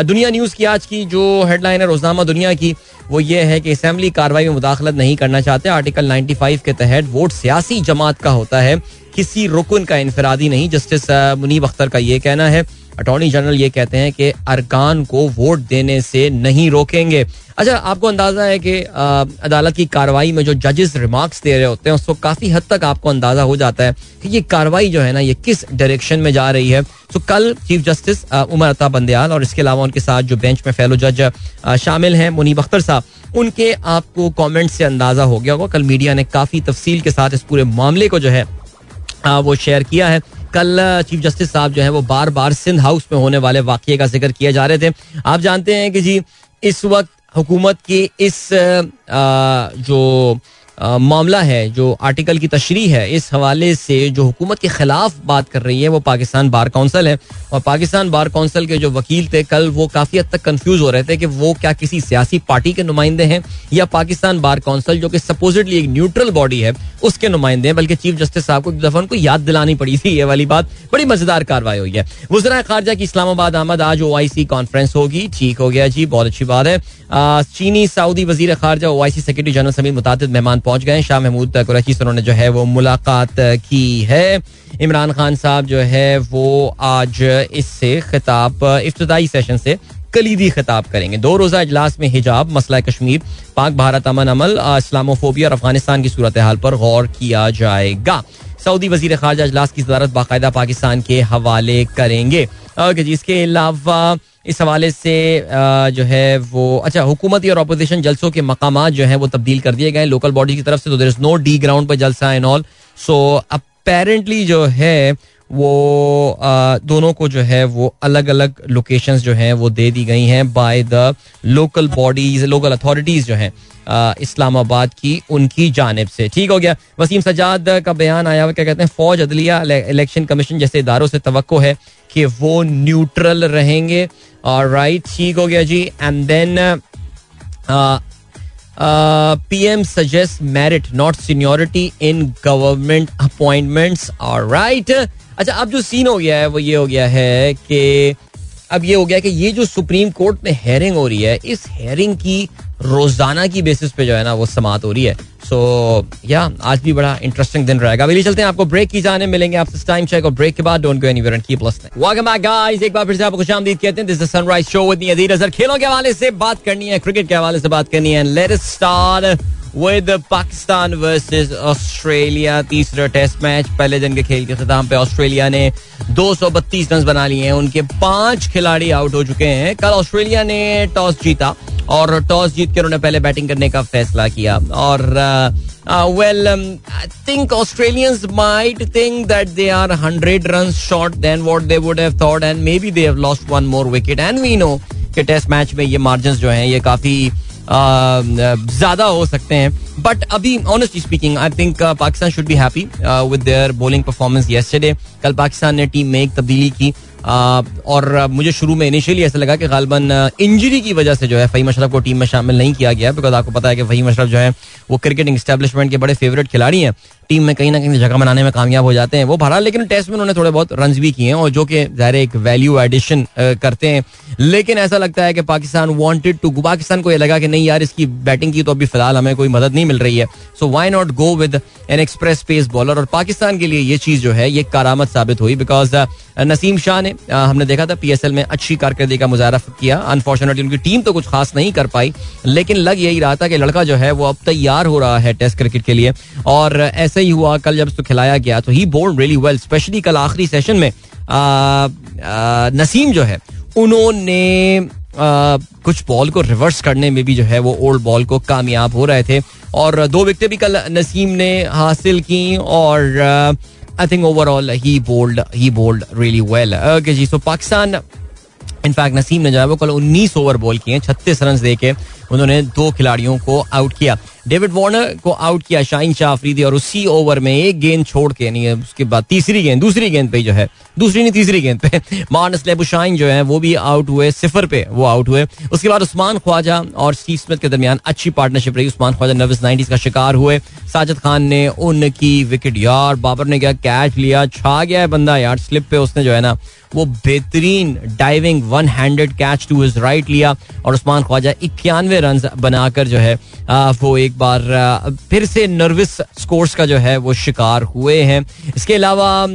दुनिया न्यूज़ की आज की जो हेडलाइन है, रोजनामा दुनिया की, वो ये है कि असम्बली कार्रवाई में मुदाखलत नहीं करना चाहते। आर्टिकल 95 के तहत वोट सियासी जमात का होता है। किसी रुकन का इनफरादी नहीं। जस्टिस मुनीब अख्तर का ये कहना है। अटॉर्नी जनरल ये कहते हैं कि अरकान को वोट देने से नहीं रोकेंगे। अच्छा आपको अंदाज़ा है कि अदालत की कार्रवाई में जो जजेस रिमार्क्स दे रहे होते हैं, उसको काफ़ी हद तक आपको अंदाज़ा हो जाता है कि ये कार्रवाई जो है ना, ये किस डायरेक्शन में जा रही है। तो कल चीफ जस्टिस उमर अता बंदयाल और इसके अलावा उनके साथ जो बेंच में फेलो जज शामिल हैं, मुनीब अख्तर साहब, उनके आपको कमेंट से अंदाज़ा हो गया होगा। कल मीडिया ने काफ़ी तफसील के साथ इस पूरे मामले को जो है वो शेयर किया है। कल चीफ जस्टिस साहब जो है वो बार बार सिंध हाउस में होने वाले वाक्य का ज़िक्र किए जा रहे थे। आप जानते हैं कि जी, इस वक्त हुकूमत की इस जो मामला है, जो आर्टिकल की तशरी है, इस हवाले से जो हुकूमत के खिलाफ बात कर रही है, वो पाकिस्तान बार काउंसिल है। और पाकिस्तान बार काउंसिल के जो वकील थे, कल वो काफ़ी हद तक कंफ्यूज हो रहे थे कि वो क्या किसी सियासी पार्टी के नुमाइंदे हैं, या पाकिस्तान बार काउंसिल जो कि सपोजिटली एक न्यूट्रल बॉडी है, उसके नुमाइंदे हैं। बल्कि चीफ जस्टिस साहब को एक दफ़ा उनको याद दिलानी पड़ी थी, ये वाली बात। बड़ी मज़ेदार कार्रवाई हुई है। वजरा खारजा की इस्लामाबाद आमद आज ओ आई सी कॉन्फ्रेंस होगी। ठीक हो गया जी, बहुत अच्छी बात है। चीनी सऊदी वज़ीर खारजा ओ आई सी सेक्रेटरी जनरल समेत मुताद मेहमान पहुँच गए शाह महमूद कुरैशी से उन्होंने जो है वो मुलाकात की है। इमरान खान साहब जो है वो आज इससे खिताब इफ्ताई सेशन से कलीदी खिताब करेंगे। दो रोजा अजलास में हिजाब, मसला कश्मीर, पाक भारत अमन अमल इस्लामोफोबिया और अफ़गानिस्तान की सूरत हाल पर गौर किया जाएगा। सऊदी वज़ीर खारजा अजलास की सदारत बाकायदा पाकिस्तान के हवाले करेंगे। जी इसके अलावा इस हवाले से जो है वो अच्छा हुकूमती और अपोजिशन जलसों के मकाम जो है वो तब्दील कर दिए गए लोकल बॉडी की तरफ़ से तो there is no the ground पर जलसा एंड ऑल सो अपेरेंटली जो है वो दोनों को जो है वो अलग अलग लोकेशंस जो हैं वो दे दी गई हैं by the local bodies local authorities जो हैं इस्लामाबाद की, उनकी जानब से। ठीक हो गया। वसीम सजाद का बयान आया हुआ, क्या कहते हैं, फौज अदलिया इलेक्शन कमीशन जैसे इदारों से तो है। कि वो न्यूट्रल रहेंगे। और राइट ठीक हो गया जी। And then P M suggest merit not seniority in government appointments और राइट अच्छा अब जो सीन हो गया है, वो ये हो गया है कि, अब ये हो गया कि ये जो सुप्रीम कोर्ट में हेयरिंग हो रही है, इस हेयरिंग की रोज़ाना की बेसिस पे जो है ना वो समात हो रही है। सो so, या yeah, आज भी बड़ा इंटरेस्टिंग दिन रहेगा। अभी चलते हैं आपको ब्रेक की जाने मिलेंगे। आपसे टाइम चेक और ब्रेक के बाद don't go anywhere and keep listening welcome back guys एक बार फिर से आपको खुशामदीद कहते हैं। This is sunrise show with me Adeel Azhar खेलों के हवाले से बात करनी है क्रिकेट के हवाले से बात करनी है। Let us start with Pakistan versus Australia तीसरा टेस्ट मैच पहले दिन के खेल के खिताम पे ऑस्ट्रेलिया ने 232 रन बना लिए हैं। उनके पाँच खिलाड़ी आउट हो चुके हैं। कल ऑस्ट्रेलिया ने टॉस जीता। और टॉस जीत कर उन्होंने पहले बैटिंग करने का फैसला किया। और well I think Australians might think that they are hundred run short then what they would have thought and may be they have lost one more wicket and we know कि टेस्ट मैच में ये मार्जिन जो हैं, ये काफ़ी ज़्यादा हो सकते हैं। बट अभी honestly speaking I think Pakistan should be happy with their bowling performance yesterday कल पाकिस्तान ने टीम में एक तब्दीली की। और मुझे शुरू में इनिशियली ऐसा लगा कि गालबन इंजरी की वजह से जो है फ़हीम अशरफ को टीम में शामिल नहीं किया गया बिकॉज़ आपको पता है कि फ़हीम अशरफ जो है, वो क्रिकेटिंग स्टैब्लिशमेंट के बड़े फेवरेट खिलाड़ी हैं। टीम में कहीं ना कहीं जगह बनाने में कामयाब हो जाते हैं। वो भरा लेकिन टेस्ट में उन्होंने थोड़े बहुत रन भी किए हैं, और जो कि ज़ाहिर एक वैल्यू एडिशन करते हैं। लेकिन ऐसा लगता है कि पाकिस्तान वांटेड टू पाकिस्तान को यह लगा कि नहीं यार, इसकी बैटिंग की तो अभी फ़िलहाल हमें कोई मदद नहीं मिल रही है। So why not go with an express pace bowler और पाकिस्तान के लिए ये चीज़ जो है, ये कारामत साबित हुई बिकॉज़ नसीम शाह ने हमने देखा था पीएसएल में अच्छी कारकर्दगी का मुजाहरा किया। अनफॉर्चुनेटली उनकी टीम तो कुछ खास नहीं कर पाई, लेकिन लग यही रहा था कि लड़का जो है, वो अब तैयार हो रहा है टेस्ट क्रिकेट के लिए। और ऐसे ही हुआ, कल जब उसको खिलाया गया तो he bowled really well specially कल आखिरी सेशन में नसीम जो है उन्होंने कुछ बॉल को रिवर्स करने में भी जो है वो ओल्ड बॉल को कामयाब हो रहे थे। और दो विकटें भी कल नसीम ने हासिल की और I think overall he bowled he bowled really well okay ji so Pakistan in fact Naseem ने जो है वो कल 19 ओवर बॉल किए छत्तीस रन दे के उन्होंने दो खिलाड़ियों को आउट किया। डेविड वार्नर को आउट किया शाइन शाह अफरीदी और उसी ओवर में एक गेंद छोड़ के नहीं उसके बाद तीसरी गेंद, दूसरी गेंद पे जो है, दूसरी नहीं, तीसरी गेंद पे मार्नस लेबुशाइन जो है वो भी आउट हुए, सिफर पे वो आउट हुए। उसके बाद उस्मान ख्वाजा और स्टीव स्मिथ के दरमियान अच्छी पार्टनरशिप रही। उस्मान ख्वाजा नर्वस नाइनटीज का शिकार हुए। साजिद खान ने उनकी विकेट, यार, बाबर ने क्या कैच लिया, छा गया है बंदा, यार स्लिप पे उसने जो है ना वो बेहतरीन diving one handed catch to his right लिया और उस्मान ख्वाजा इक्यानवे रन बनाकर जो है वो एक बार फिर से नर्वस स्कोर्स का जो है, वो शिकार हुए हैं। इसके अलावा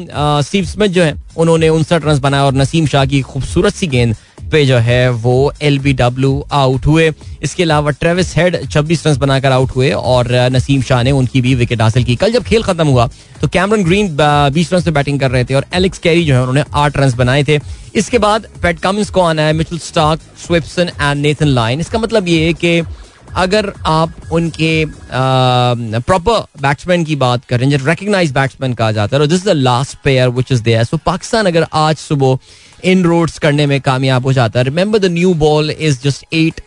स्टीव स्मिथ जो है, उन्होंने उनसठ रन बनाए और नसीम शाह की खूबसूरत सी गेंद पे जो है वो एल बी डब्ल्यू आउट हुए। इसके अलावा ट्रेविस हेड 26 रन बनाकर आउट हुए और नसीम शाह ने उनकी भी विकेट हासिल की। कल जब खेल खत्म हुआ तो कैमरन ग्रीन 20 रन से बैटिंग कर रहे थे और एलेक्स कैरी जो है उन्होंने आठ रन बनाए थे। इसके बाद पेट कमिंस को आना है Mitchell Starc Swepson and Nathan Lyon इसका मतलब ये है कि अगर आप उनके प्रॉपर बैट्समैन की बात करें जब रिकग्नाइज बैट्समैन कहा जाता है, और this the last player which is there so Pakistan अगर आज सुबह इन रोड्स करने में कामयाब हो जाता है। Remember the new ball is just eight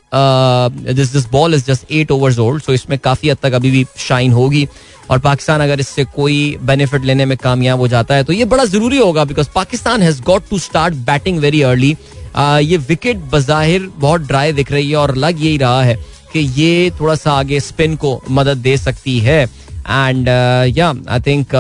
this this ball is just eight overs old so इसमें काफ़ी हद तक अभी भी शाइन होगी। और पाकिस्तान अगर इससे कोई बेनिफिट लेने में कामयाब हो जाता है तो ये बड़ा ज़रूरी होगा because Pakistan has got to start batting very early ये विकेट बजाहिर बहुत ड्राई दिख रही है, और लग यही रहा है कि ये थोड़ा सा आगे स्पिन को मदद दे सकती है। एंड या I think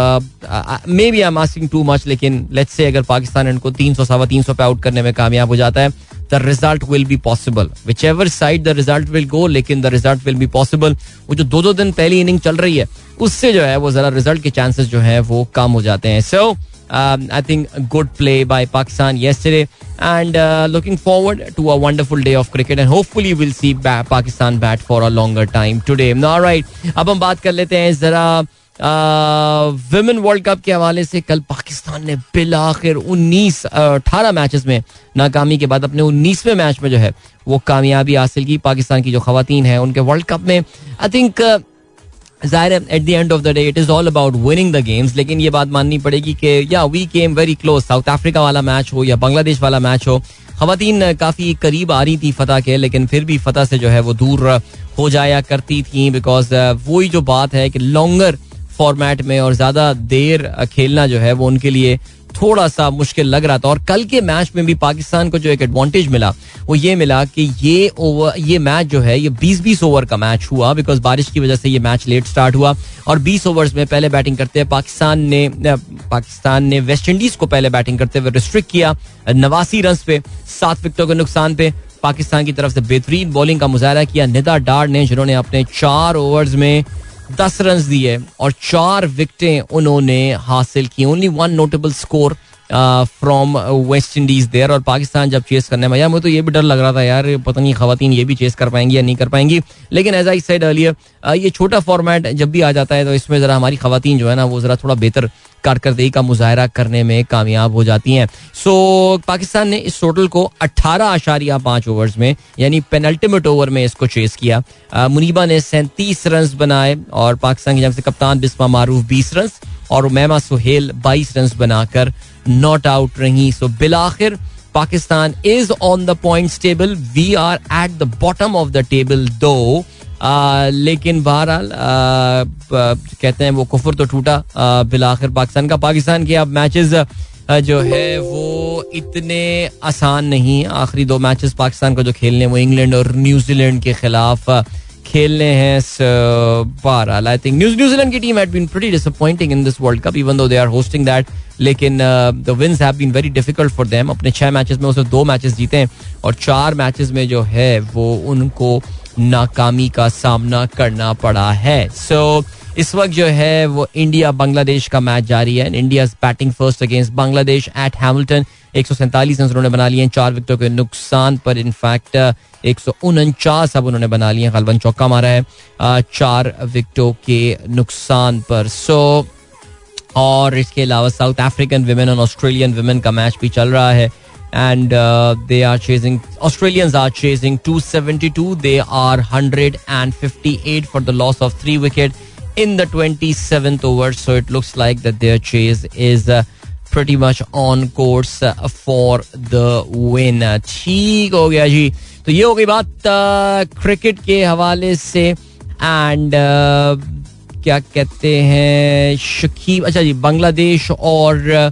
may be I am asking too much लेकिन लेट्स से अगर पाकिस्तान इनको तीन सौ सवा तीन सौ पे आउट करने में कामयाब हो जाता है the result will be possible whichever side the result will go लेकिन the result will be possible वो जो दो दो दिन पहली इनिंग चल रही है उससे जो है वो जरा रिज़ल्ट के चांसेस जो है वो कम हो जाते हैं. So so, I think good play by Pakistan yesterday and looking forward to a wonderful day of cricket and hopefully will see Pakistan bat for a longer time today right अब हम बात कर लेते हैं जरा विमेन वर्ल्ड कप के हवाले से। कल पाकिस्तान ने बिल आखिर उन्नीस uh, अठारह मैच में नाकामी के बाद अपने उन्नीसवें मैच में जो है वो कामयाबी हासिल की। पाकिस्तान की जो खातन है उनके वर्ल्ड कप में आई थिंक uh, ज़ाहिर है at the end of the day it is all about winning the games लेकिन ये बात माननी पड़ेगी कि या we came very close South Africa वाला मैच हो या बांग्लादेश वाला मैच हो खातन काफ़ी करीब आ रही थी फतेह के, लेकिन फिर भी फतेह से जो है वो दूर हो जाया करती थी बिकॉज़ वही जो बात है कि लॉन्गर फॉर्मेट में और ज़्यादा देर खेलना जो है वो उनके लिए थोड़ा सा मुश्किल लग रहा था और कल के मैच में भी पाकिस्तान को जो एक एडवांटेज मिला, वो ये मिला कि ये ओवर ये मैच जो है, ये 20-20 ओवर का मैच हुआ बिकॉज़ बारिश की वजह से ये मैच लेट स्टार्ट हुआ और 20 ओवर्स में पहले बैटिंग करते हैं पाकिस्तान ने पाकिस्तान ने वेस्ट इंडीज को पहले बैटिंग करते हुए रिस्ट्रिक्ट किया नवासी रन पे, सात विकेटों के नुकसान पे। पाकिस्तान की तरफ़ से बेहतरीन बॉलिंग का मुजाहरा किया। निदा डार ने, जिन्होंने अपने चार ओवर्स में दस रन दिए और चार विकटें उन्होंने हासिल की। Only one notable score from West Indies there और पाकिस्तान जब चेस करने में मुझे तो ये भी डर लग रहा था यार पता नहीं खातन ये भी चेस कर पाएँगी या नहीं कर पाएँगी। लेकिन एज आई साइड अर्लियर ये छोटा फॉर्मेट जब भी आ जाता है तो इसमें ज़रा हमारी खातन जो है ना वो ज़रा थोड़ा बेहतर कारकर्दगी का मुजाहरा करने में कामयाब हो जाती हैं। सो so, पाकिस्तान ने इस टोटल को अट्ठारह आशारिया पाँच ओवर्स में यानी पेनल्टीमेट ओवर में इसको चेस किया। मुनीबा ने सैंतीस रन बनाए और पाकिस्तान की जब से कप्तान बिस्मा मारूफ बीस रन और उमैमा सुहेल बाईस रन बनाकर नॉट आउट रही सो बिल आखिर Pakistan is on the point table we are at the bottom of the table though लेकिन बहरहाल कहते हैं वो कुफर तो टूटा बिलाखिर पाकिस्तान का पाकिस्तान के अब मैचेस जो है वो इतने आसान नहीं आखिरी दो मैचेस पाकिस्तान को जो खेलने वो इंग्लैंड और न्यूजीलैंड के खिलाफ खेलने हैं बहरहाल आई थिंक न्यूजीलैंड की team had been pretty disappointing in this world cup even though they are hosting that लेकिन the wins have been very difficult for them अपने छह मैचेस में उसे दो मैचेस जीते हैं और चार मैचेस में जो है वो उनको नाकामी का सामना करना पड़ा है। सो so, इस वक्त जो है वो इंडिया बांग्लादेश का मैच जारी है India batting first against Bangladesh at Hamilton एक सौ सैंतालीस रन उन्होंने बना लिए चार विकेटों के नुकसान पर इनफैक्ट एक सौ उनचास अब उन्होंने बना लिए गलबन चौका मारा है चार विकेटों के नुकसान पर। सो और इसके अलावा साउथ अफ्रीकन वुमेन और ऑस्ट्रेलियन वुमेन का मैच भी चल रहा है uh, they are chasing Australians are chasing 272 they are 158 for the loss of 3 wicket in the 27th over. So it looks like that their chase is uh, pretty much on course for the win. ठीक हो गया जी। तो ये हो गई बात क्रिकेट के हवाले से। एंड क्या कहते हैं, शकीब अच्छा जी, बांग्लादेश और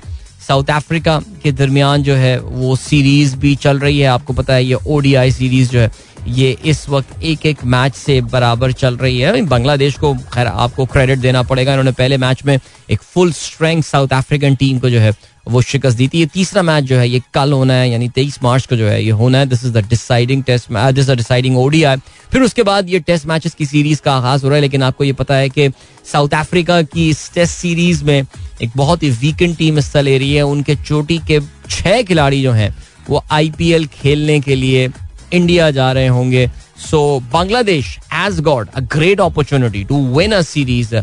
साउथ अफ्रीका के दरमियान जो है वो सीरीज़ भी चल रही है। आपको पता है ये ओडीआई सीरीज़ जो है ये इस वक्त एक एक मैच से बराबर चल रही है। बांग्लादेश को, खैर, आपको क्रेडिट देना पड़ेगा। इन्होंने पहले मैच में एक full strength South African team को जो है, वो शिकस्त दी थी। ये तीसरा मैच जो है, ये कल होना है, यानी तेईस मार्च को जो है, ये होना है। This is the deciding test this is deciding ODI फिर उसके बाद ये टेस्ट मैचेस की सीरीज़ का आगाज़ हो रहा है, लेकिन आपको ये पता है कि साउथ अफ्रीका की इस टेस्ट सीरीज़ में एक बहुत ही वीकेंड टीम हिस्सा ले रही है। उनके चोटी के छह खिलाड़ी जो हैं, वो आईपीएल खेलने के लिए इंडिया जा रहे होंगे so Bangladesh has got a great opportunity to win a series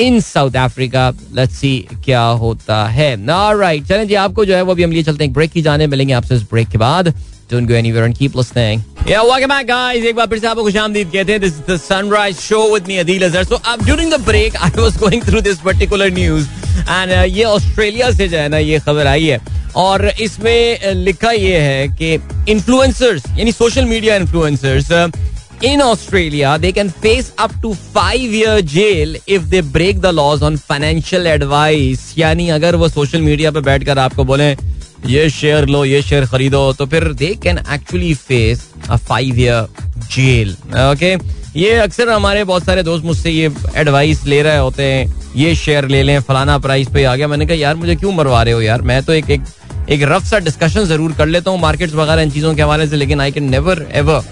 in South Africa let's see क्या होता है राइट चलें जी आपको जो है वो अभी हम लिए चलते हैं ब्रेक की जाने मिलेंगे आपसे इस ब्रेक के बाद Don't go anywhere and keep listening. Yeah, welcome back, guys. एक बार फिर से आपको खुशामदीद कहते हैं. Is the Sunrise Show with me, Adil Azhar. So, uh, during the break, I was going through this particular news, and uh, ये ऑस्ट्रेलिया से जो है ना ये खबर आई है और इसमें लिखा यह है कि इन्फ्लुएंसर्स यानी social media influencers in Australia, they can face up to five year jail if they break the laws on financial advice. यानी अगर वो सोशल मीडिया पे बैठकर आपको बोले ये शेयर लो ये शेयर खरीदो तो फिर they can actually face a five year jail okay ये अक्सर हमारे बहुत सारे दोस्त मुझसे ये एडवाइस ले रहे होते हैं ये शेयर ले लें फलाना प्राइस पे आ गया। मैंने कहा यार मुझे क्यों मरवा रहे हो यार? मैं तो एक एक एक रफ सा डिस्कशन ज़रूर कर लेता हूँ मार्केट्स वगैरह इन चीज़ों के हवाले से, लेकिन आई कैन नेवर एवर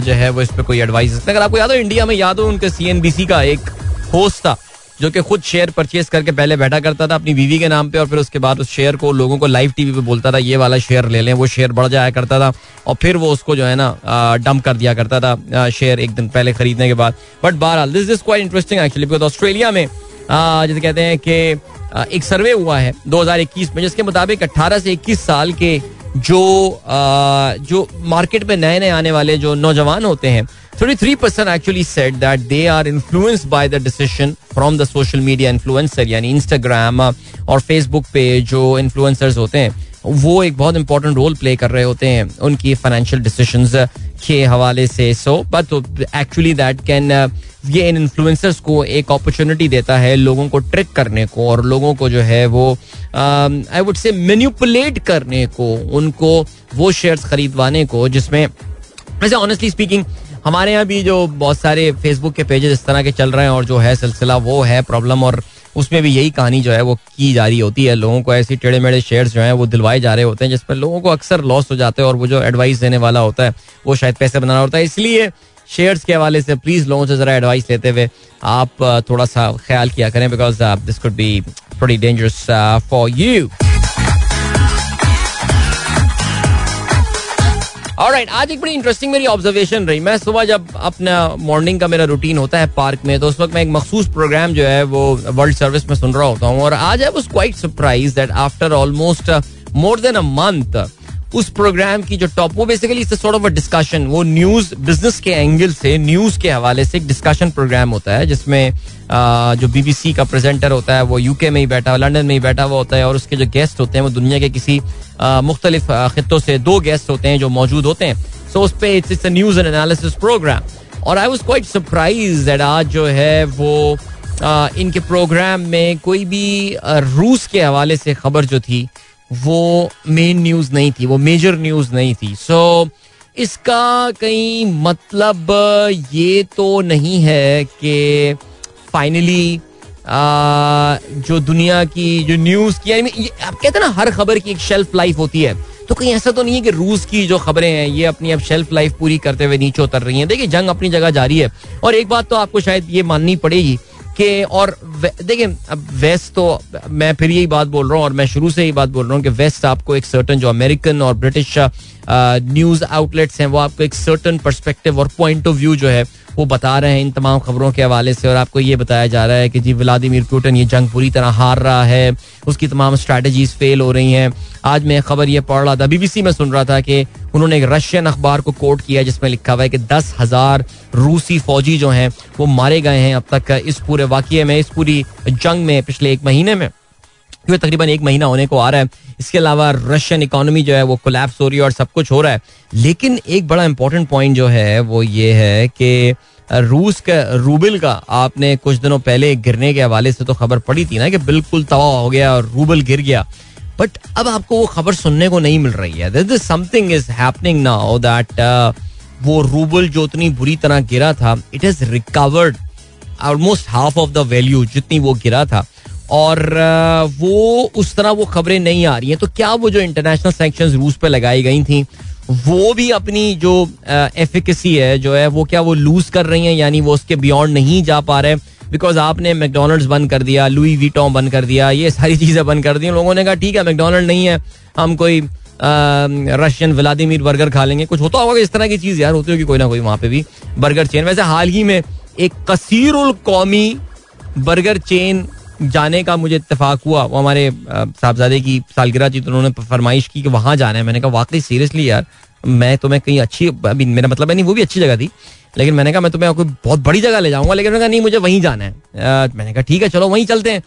जो है वो इस पर कोई एडवाइस अगर आपको याद हो इंडिया में याद हो, उनके सीएनबीसी का एक होस्ट था, जो कि खुद शेयर परचेज करके पहले बैठा करता था अपनी बीवी के नाम पे, और फिर उसके बाद उस शेयर को लोगों को लाइव टीवी पे बोलता था, ये वाला शेयर ले लें। वो शेयर बढ़ जाया करता था, और फिर वो उसको जो है ना डंप कर दिया करता था शेयर एक दिन पहले खरीदने के बाद। बट बहरहाल this is quite interesting actually because Australia में जैसे कहते हैं कि एक सर्वे हुआ है 2021 में, जिसके मुताबिक 18 से 21 साल के जो जो मार्केट में नए नए आने वाले जो नौजवान होते हैं, thirty three percent actually set that they are influence by the decision from the social media influencer यानी इंस्टाग्राम और फेसबुक पे जो इन्फ्लुएंसर्स होते हैं, वो एक बहुत इंपॉर्टेंट रोल प्ले कर रहे होते हैं उनकी फाइनेंशियल डिसीजंस के हवाले से. So but actually that can ये इन इन्फ्लुएंसर्स को एक अपॉर्चुनिटी देता है लोगों को ट्रिक करने को और लोगों को जो है वो आई वुड से मैन्युपुलेट करने को, उनको वो शेयर्स खरीदवाने को, जिसमें, वैसे ऑनेस्टली स्पीकिंग हमारे यहाँ भी जो बहुत सारे फेसबुक के पेजेस इस तरह के चल रहे हैं और जो है सिलसिला वो है प्रॉब्लम और उसमें भी यही कहानी जो है वो की जा रही होती है। लोगों को ऐसी टेढ़े मेढ़े शेयर्स जो हैं वो दिलवाए जा रहे होते हैं जिसमें लोगों को अक्सर लॉस हो जाते हैं और वो जो एडवाइस देने वाला होता है, वो शायद पैसे बनाना होता है। इसलिए शेयर्स के हवाले से प्लीज़ लोगों से जरा एडवाइस लेते हुए आप थोड़ा सा ख्याल किया करें बिकॉज़ दिस कुड बी थोड़ी डेंजरस फॉर यू राइट आज एक बड़ी इंटरेस्टिंग मेरी ऑब्जर्वेशन रही। मैं सुबह जब अपना मॉर्निंग का मेरा रूटीन होता है पार्क में तो उस वक्त मैं एक मखसूस प्रोग्राम जो है, वो वर्ल्ड सर्विस में सुन रहा होता हूँ। और आज I was quite surprise that after almost more than a month उस प्रोग्राम की जो टॉप वो basically sort of a discussion वो न्यूज़ बिज़नेस के एंगल से न्यूज़ के हवाले से एक डिस्कशन प्रोग्राम होता है, जिसमें जो बीबीसी का प्रेजेंटर होता है, वो यूके में ही बैठा हुआ लंदन में ही बैठा हुआ होता है, और उसके जो गेस्ट होते हैं, वो दुनिया के किसी मुख्तलिफ़ खत्ों से दो गेस्ट होते हैं जो मौजूद होते हैं। सो उस पर it's it's news and analysis programme और आई वॉज़ क्वाइट सरप्राइज़ आज जो है वो इनके प्रोग्राम में कोई भी रूस के हवाले से खबर जो थी वो मेन न्यूज़ नहीं थी वो मेजर न्यूज़ नहीं थी। सो so, इसका कहीं मतलब ये तो नहीं है कि फाइनली जो दुनिया की जो न्यूज़ की आप कहते हैं ना हर खबर की एक शेल्फ लाइफ होती है। तो कहीं ऐसा तो नहीं है कि रूस की जो खबरें हैं ये अपनी अब शेल्फ लाइफ पूरी करते हुए नीचे उतर रही हैं। देखिए जंग अपनी जगह जारी है। और एक बात तो आपको शायद ये माननी पड़ेगी कि और देखिए, अब वेस्ट तो मैं फिर यही बात बोल रहा हूँ और मैं शुरू से ही बात बोल रहा हूँ कि वेस्ट आपको एक सर्टन जो अमेरिकन और ब्रिटिश न्यूज़ आउटलेट्स हैं, वो आपको एक सर्टन परस्पेक्टिव और पॉइंट ऑफ़ व्यू जो है वो बता रहे हैं इन तमाम खबरों के हवाले से और आपको ये बताया जा रहा है कि जी व्लादिमीर पुटिन, ये जंग पूरी तरह हार रहा है, उसकी तमाम स्ट्रैटेजीज फेल हो रही हैं। आज मैं खबर ये पढ़ रहा था बीबीसी में सुन रहा था कि उन्होंने एक रशियन अखबार को कोट किया जिसमें लिखा हुआ है कि दस हज़ार रूसी फौजी जो हैं, वो मारे गए हैं अब तक इस पूरे वाक्य में, इस पूरी जंग में पिछले एक महीने में। तकरीबन एक महीना होने को आ रहा है इसके अलावा रशियन इकोनॉमी जो है वो कोलैप्स हो रही है और सब कुछ हो रहा है। लेकिन एक बड़ा इंपॉर्टेंट पॉइंट जो है वो ये है कि रूस का, रूबल का आपने कुछ दिनों पहले गिरने के हवाले से तो खबर पड़ी थी ना कि बिल्कुल तबाह हो गया और रूबल गिर गया। बट अब आपको वो खबर सुनने को नहीं मिल रही है। This something is happening now that वो रूबल जो उतनी बुरी तरह गिरा था it is recovered almost half of the value जितनी वो गिरा था। और वो, उस तरह वो खबरें नहीं आ रही हैं। तो क्या वो जो इंटरनेशनल सेंक्शन रूस पे लगाई गई थी, वो भी अपनी जो एफिकेसी है, जो है, वो क्या वो लूज कर रही हैं, यानी वो उसके बियॉन्ड नहीं जा पा रहे? बिकॉज़ आपने मैकडोनल्ड्स बंद कर दिया लुई वीटॉम बंद कर दिया, ये सारी चीज़ें बंद कर दी। लोगों ने कहा, ठीक है मैकडोनल्ड नहीं है, हम कोई रशियन व्लादिमीर बर्गर खा लेंगे। कुछ होता होगा इस तरह की चीज़ यार होती होगी, कोई ना कोई वहाँ पे भी बर्गर चेन वैसे हाल ही में एक कसीर कौमी बर्गर चेन जाने का मुझे इतफाक हुआ। वो हमारे साहबजादे की सालगिरह थी तो उन्होंने फरमाइश की कि वहाँ जाना है। मैंने कहा, वाकई सीरियसली यार, मैं तुम्हें कहीं अच्छी अभी मेरा मतलब है नहीं, वो भी अच्छी जगह थी, लेकिन मैंने कहा, मैं तुम्हें कोई बहुत बड़ी जगह ले जाऊँगा। लेकिन मैंने कहा, नहीं, मुझे वहीं जाना है। मैंने कहा, ठीक है, चलो, वहीं चलते हैं।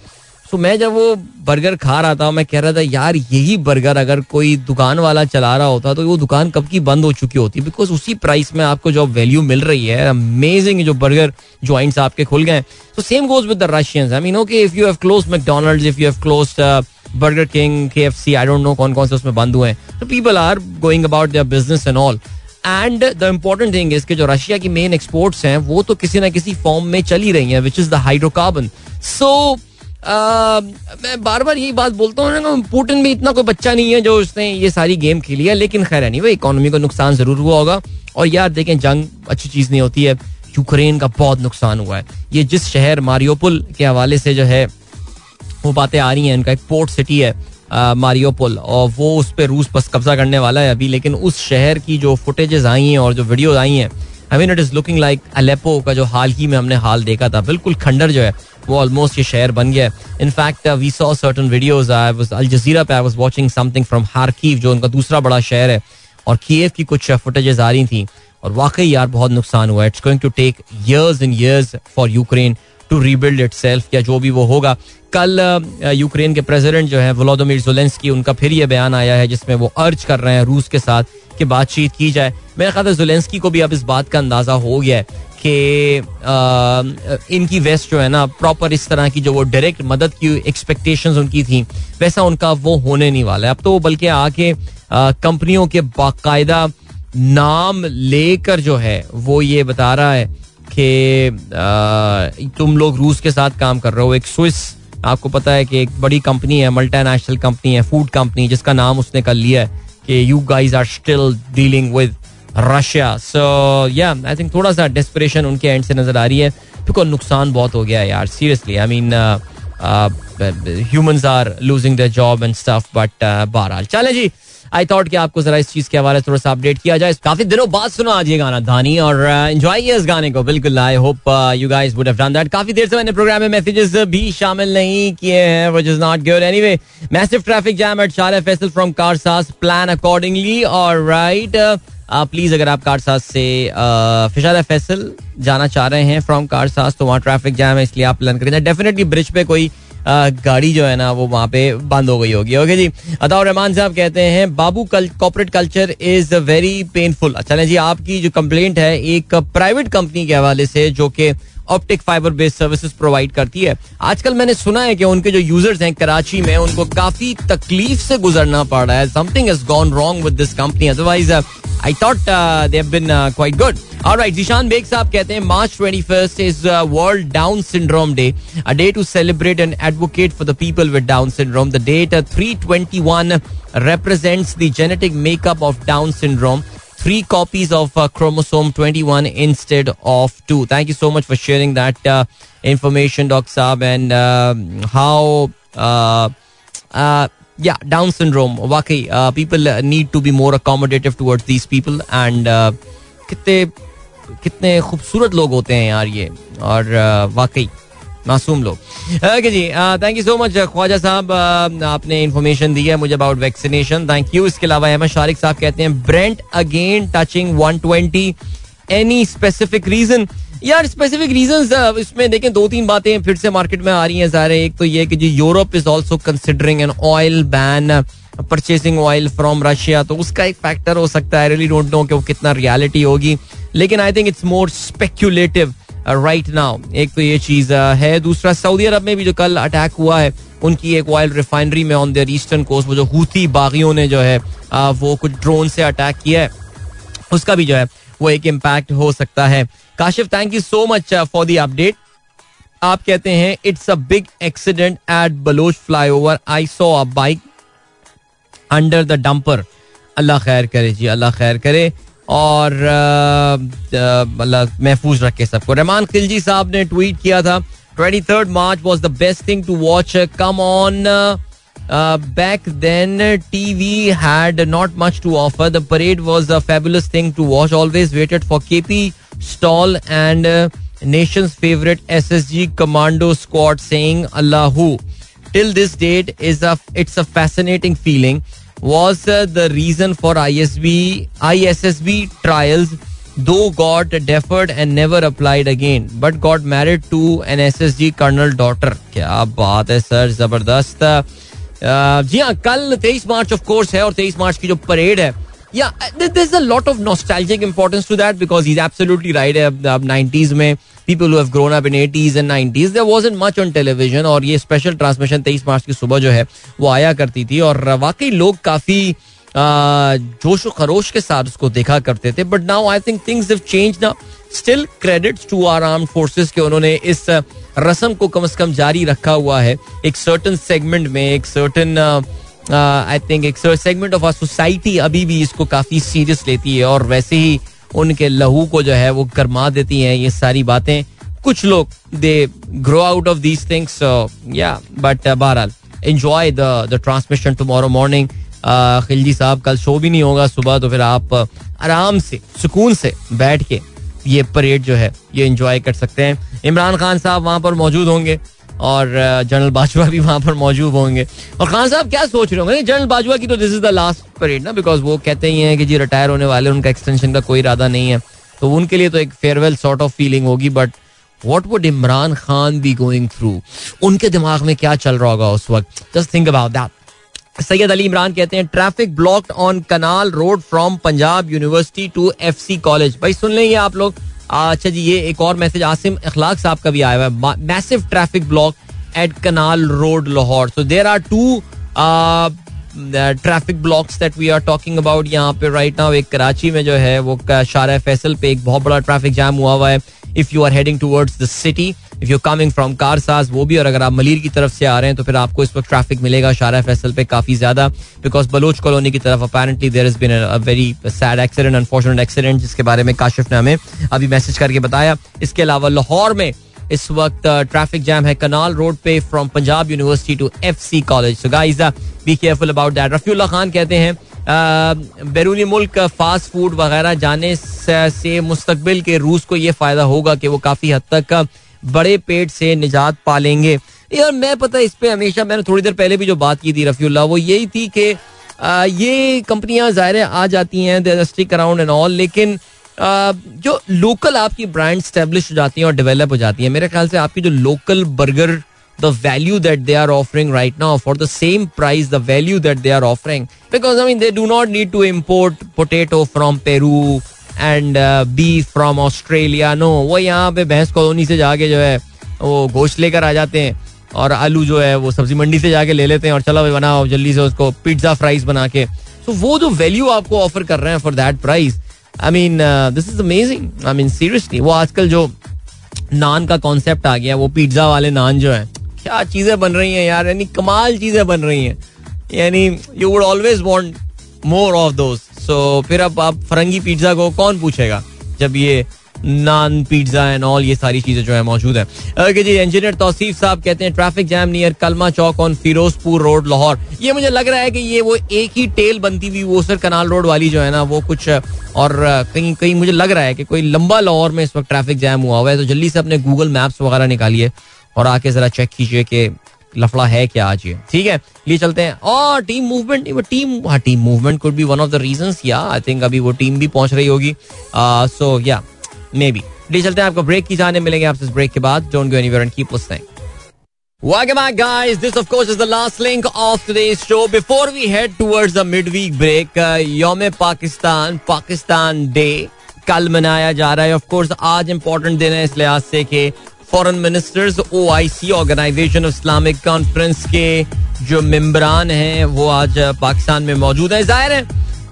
सो मैं जब वो बर्गर खा रहा था, मैं कह रहा था, यार, यही बर्गर अगर कोई दुकान वाला चला रहा होता तो वो दुकान कब की बंद हो चुकी होती? बिकॉज़ उसी प्राइस में आपको जो वैल्यू मिल रही है अमेजिंग जो बर्गर ज्वाइंट्स आपके खुल गए तो same goes with the Russians I mean okay if you have close McDonald's if you have close Burger King K F C I don't know कौन कौन से उसमें बंद हुए हैं। तो people are going about their business and all and the important thing इसके जो रशिया की मेन एक्सपोर्ट्स हैं, वो तो किसी ना किसी फॉर्म में चली रही हैं which is the hydrocarbon so मैं बार बार यही बात बोलता हूँ ना पुटिन भी इतना कोई बच्चा नहीं है जो उसने ये सारी गेम खेली है, लेकिन खैर नहीं वो इकोनॉमी को नुकसान ज़रूर हुआ होगा। और यार देखें, जंग अच्छी चीज़ नहीं होती है, यूक्रेन का बहुत नुकसान हुआ है। ये जिस शहर मारियोपुल के हवाले से जो है, वो बातें आ रही हैं, इनका एक पोर्ट सिटी है मारियोपुल, और वो उस पर रूस बस कब्जा करने वाला है अभी, लेकिन उस शहर की जो फुटेजेस आई हैं और जो वीडियोज़ आई हैं I mean it is looking like Aleppo का जो हाल ही में हमने हाल देखा था, बिल्कुल खंडर जो है। वो ऑलमोस्ट ये शहर बन गया in fact we saw certain videos I was Al Jazeera पे I was watching something from Kharkiv जो उनका दूसरा बड़ा शहर है और कीव की कुछ फुटेजेस आ रही थी और वाकई यार बहुत नुकसान हुआ it's going to take years and years for Ukraine to rebuild itself या जो भी वो होगा कल यूक्रेन के प्रेसिडेंट जो है वलोदोमिर जुलेंस्की उनका फिर ये बयान आया है जिसमें वो अर्ज़ कर रहे हैं रूस के साथ कि बातचीत की जाए मेरे ख्याल जुलेंस्की को भी अब इस बात का अंदाज़ा हो गया है कि इनकी वेस्ट जो है ना प्रॉपर इस तरह की जो वो डायरेक्ट मदद की एक्सपेक्टेशंस उनकी थी, वैसा उनका वो होने नहीं वाला है। अब तो वो बल्कि आके कंपनियों के बाकायदा नाम लेकर जो है, वो ये बता रहा है कि तुम लोग रूस के साथ काम कर रहे हो। एक स्विस, आपको पता है कि एक बड़ी कंपनी है मल्टी नेशनल कंपनी है फ़ूड कंपनी जिसका नाम उसने कर लिया है कि you guys are still dealing with Russia so या आई थिंक थोड़ा सा डेस्परेशन उनके एंड से नज़र आ रही है। बिकॉज़ नुकसान बहुत हो गया यार seriously I mean humans are losing the job and stuff but बहरहाल। चले जी आई थॉट कि आपको जरा इस चीज़ के हवाले थोड़ा सा अपडेट किया जाए। काफ़ी दिनों बाद सुना आज ये गाना धानी और एंजॉय uh, इस गाने को। बिल्कुल I hope you guys would have done that काफ़ी देर से मैंने प्रोग्राम में मैसेजेस भी शामिल नहीं किए हैं which is not good anyway massive traffic jam at Sharae Faisal from Karsaz plan accordingly और राइट प्लीज़ अगर आप कारसास से फिशाद फैसल जाना चाह रहे हैं फ्रॉम कारसास तो वहाँ ट्रैफ़िक जैम है, इसलिए आप लर्न करें डेफिनेटली ब्रिज पे कोई गाड़ी जो है ना, वो वहाँ पे बंद हो गई होगी। ओके जी? अताउर रहमान साहब कहते हैं, बाबू कल corporate culture is very painful अच्छा जी, आपकी जो कंप्लेंट है, एक प्राइवेट कंपनी के हवाले से, जो कि optic fibre based services provide करती है आजकल मैंने सुना है कि उनके जो यूज़र्स हैं कराची में उनको काफ़ी तकलीफ़ से गुजरना पड़ रहा है something has gone wrong with this company otherwise I thought they been quite good Alright, Zeeshan Baig साहब कहते हैं मार्च 21st is uh, World Down Syndrome Day, a day to celebrate and advocate for the people with Down syndrome. The date uh, 321 represents the genetic makeup of Down syndrome. Three copies of uh, chromosome 21 instead of two. Thank you so much for sharing that uh, information, Doc Saab, and uh, how. Uh, uh, yeah, Down syndrome. Waki, uh, people need to be more accommodative towards these people and uh, कितने कितने खूबसूरत लोग होते हैं यार ये और वाकई मासूम लोग। Okay ji thank you so much Khawaja साहब आपने इन्फॉर्मेशन दी है मुझे अबाउट वैक्सीनेशन थैंक यू इसके अलावा अहमद शारिक साहब कहते हैं Brent again touching 120 any specific reason यार स्पेसिफिक रीजन इसमें देखें दो तीन बातें फिर से मार्केट में आ रही हैं सारे। एक तो ये कि जी Europe is also considering an oil ban purchasing oil from Russia तो उसका एक फैक्टर हो सकता है। रियली डोंट नो कि वो कितना रियलिटी होगी। लेकिन I think it's more speculative right now एक तो ये चीज़ uh, है। दूसरा सऊदी अरब में भी जो कल अटैक हुआ है उनकी एक ऑयल रिफाइनरी में ऑन देयर ईस्टर्न कोस्ट वो जो हूथी बागियों ने जो है uh, वो कुछ ड्रोन से अटैक किया है। उसका भी जो है वो एक इम्पैक्ट हो सकता है। Kashif thank you so much for the update आप कहते हैं it's a big accident at Baloch flyover I saw a bike under the dumper अल्लाह खैर करे जी अल्लाह खैर करे। और महफूज रखे सबको। रहमान खिलजी साहब ने ट्वीट किया था twenty third March was the best thing to watch come on back then T V had not much to offer the parade was a fabulous thing to watch always waited for K P stall and nation favourite S S G commando squad sang Allah till this date is it's a fascinating feeling was uh, the reason for ISB ISSB trials though got deferred and never applied again but got married to an SSG colonel daughter क्या बात है सर ज़बरदस्त जी हाँ कल 23 मार्च ऑफ़ कोर्स है और 23 मार्च की जो परेड है या is a lot of nostalgic importance to that because he is absolutely right अब 90s में people have grown up in 80s and 90s there wasn't much on television और ये स्पेशल ट्रांसमिशन 23 मार्च की सुबह जो है, वो आया करती थी और वाकई लोग काफ़ी जोश व खरोश के साथ उसको देखा करते थे। But now I think things have change now still credits to our arm forces के उन्होंने इस रस्म को कम से कम जारी रखा हुआ है। एक सर्टन सेगमेंट में, एक सर्टन आई थिंक एक सेगमेंट ऑफ़ आर सोसाइटी अभी भी इसको काफ़ी सीरियस लेती है और वैसे ही उनके लहू को जो है वो गर्मा देती हैं, ये सारी बातें। कुछ लोग they grow out of these things या बट बहरहाल enjoy the the transmission tomorrow morning Khilji साहब, कल शो भी नहीं होगा सुबह तो फिर आप आराम से, सुकून से बैठ के ये परेड जो है, ये इंजॉय कर सकते हैं। इमरान खान साहब वहाँ पर मौजूद होंगे। और जनरल बाजवा भी वहाँ पर मौजूद होंगे। और खान साहब, क्या सोच रहे होंगे? जनरल बाजवा की तो this is the last parade ना बिकॉज़ वो कहते ही हैं कि जी रिटायर होने वाले, उनका एक्सटेंशन का कोई इरादा नहीं है। तो उनके लिए तो एक फेयरवेल सॉर्ट ऑफ़ फीलिंग होगी but what would Imran Khan be going through उनके दिमाग में क्या चल रहा होगा उस वक्त? Just think about that Syed Ali Imran कहते हैं traffic blocked on canal road from Punjab university to F C college भाई, सुन लेंगे आप लोग। अच्छा जी, ये एक और मैसेज आसिम इखलाक साहब का भी आया हुआ है। Massive traffic block at canal road Lahore so there are two traffic blocks that we are talking about यहाँ पे राइट नाउ एक कराची में जो है, वो शारा फैसल पे एक बहुत बड़ा ट्रैफ़िक जाम हुआ हुआ है if you are heading towards the city if you coming from Karsaz वो भी, और अगर आप मलिर की तरफ़ से आ रहे हैं तो फिर आपको इस वक्त ट्रैफ़िक मिलेगा। शारा फैसल पे काफ़ी ज़्यादा बिकॉज़ बलोच कॉलोनी की तरफ़ apparently there is been very sad accident unfortunate accident जिसके बारे में काशिफ ने हमें अभी मैसेज करके बताया। इसके अलावा लाहौर में इस वक्त ट्रैफ़िक जैम है कनाल रोड पे from Punjab university to F C college be careful about that Rafiullah Khan कहते हैं बैरूनी मुल्क फास्ट फ़ूड वगैरह जाने से मुस्तबिल के रूस को ये फ़ायदा होगा कि वो काफ़ी हद तक बड़े पेट से निजात पालेंगे। यार मैं पता इस पर हमेशा मैंने थोड़ी देर पहले भी जो बात की थी रफी वो यही थी कि ये कंपनियाँ ज़ाहिर आ जाती हैं स्टिक अराउंड एंड ऑल लेकिन आ, जो लोकल आपकी ब्रांड स्टेब्लिश हो जाती हैं और डेवलप हो जाती हैं मेरे ख्याल से आपकी जो local burger the value that they are offering right now for the same price the value that they are offering because I mean they do not need to import potato from Peru and uh, from Australia no वो यहाँ पे भैंस कॉलोनी से जाके जो है वो गोश्त लेकर आ जाते हैं और आलू जो है वो सब्ज़ी मंडी से जाके ले लेते हैं और चलो भाई बनाओ जल्दी से उसको पिज्जा फ्राइज बना के। तो वो जो वैल्यू आपको ऑफ़र कर रहे हैं for that price I mean this is amazing I mean seriously वो आजकल जो नान का कॉन्सेप्ट आ गया वो पिज्जा वाले नान जो है क्या चीज़ें बन रही हैं यार? यानी कमाल चीज़ें बन रही हैं। यानी you would always want more of दोस्त सो फिर अब आप फरंगी पिज्जा को कौन पूछेगा? जब ये नान पिज्जा एंड ऑल ये सारी चीज़ें जो है मौजूद है। ओके जी इंजीनियर तौसीफ साहब कहते हैं traffic jam near Kalma Chowk on Ferozepur road Lahore ये मुझे लग रहा है कि ये वो एक ही टेल बनती हुई वो सर कनाल रोड वाली जो है ना, वो कुछ, और कहीं कहीं मुझे लग रहा है कि कोई लंबा लाहौर में इस वक्त ट्रैफ़िक जैम हुआ हुआ है। तो जल्दी से अपने गूगल मैप्स वगैरह निकालिए और आके जरा चेक कीजिए कि लफड़ा है क्या आज ये? ठीक है लिए चलते हैं। और टीम मूवमेंट नहीं वो टीम हाँ team movement could be one of the reasons या आई थिंक अभी वो टीम भी पहुँच रही होगी। सो या मे बी लिए चलते हैं आपको ब्रेक की जाने मिलेंगे आपसे इस ब्रेक के बाद। Don't go anywhere and keep listening Welcome back, guys. This, of course, is the last link of today's show. Before we head towards the midweek break, uh, Yom Pakistan, Pakistan Day, कल मनाया जा रहा है। ऑफ़ कोर्स आज इंपॉर्टेंट दिन है इस लिहाज से कि foreign ministers O I C organisation of Islamic conference के जो मेम्बरान हैं, वो आज पाकिस्तान में मौजूद है। ज़ाहिर है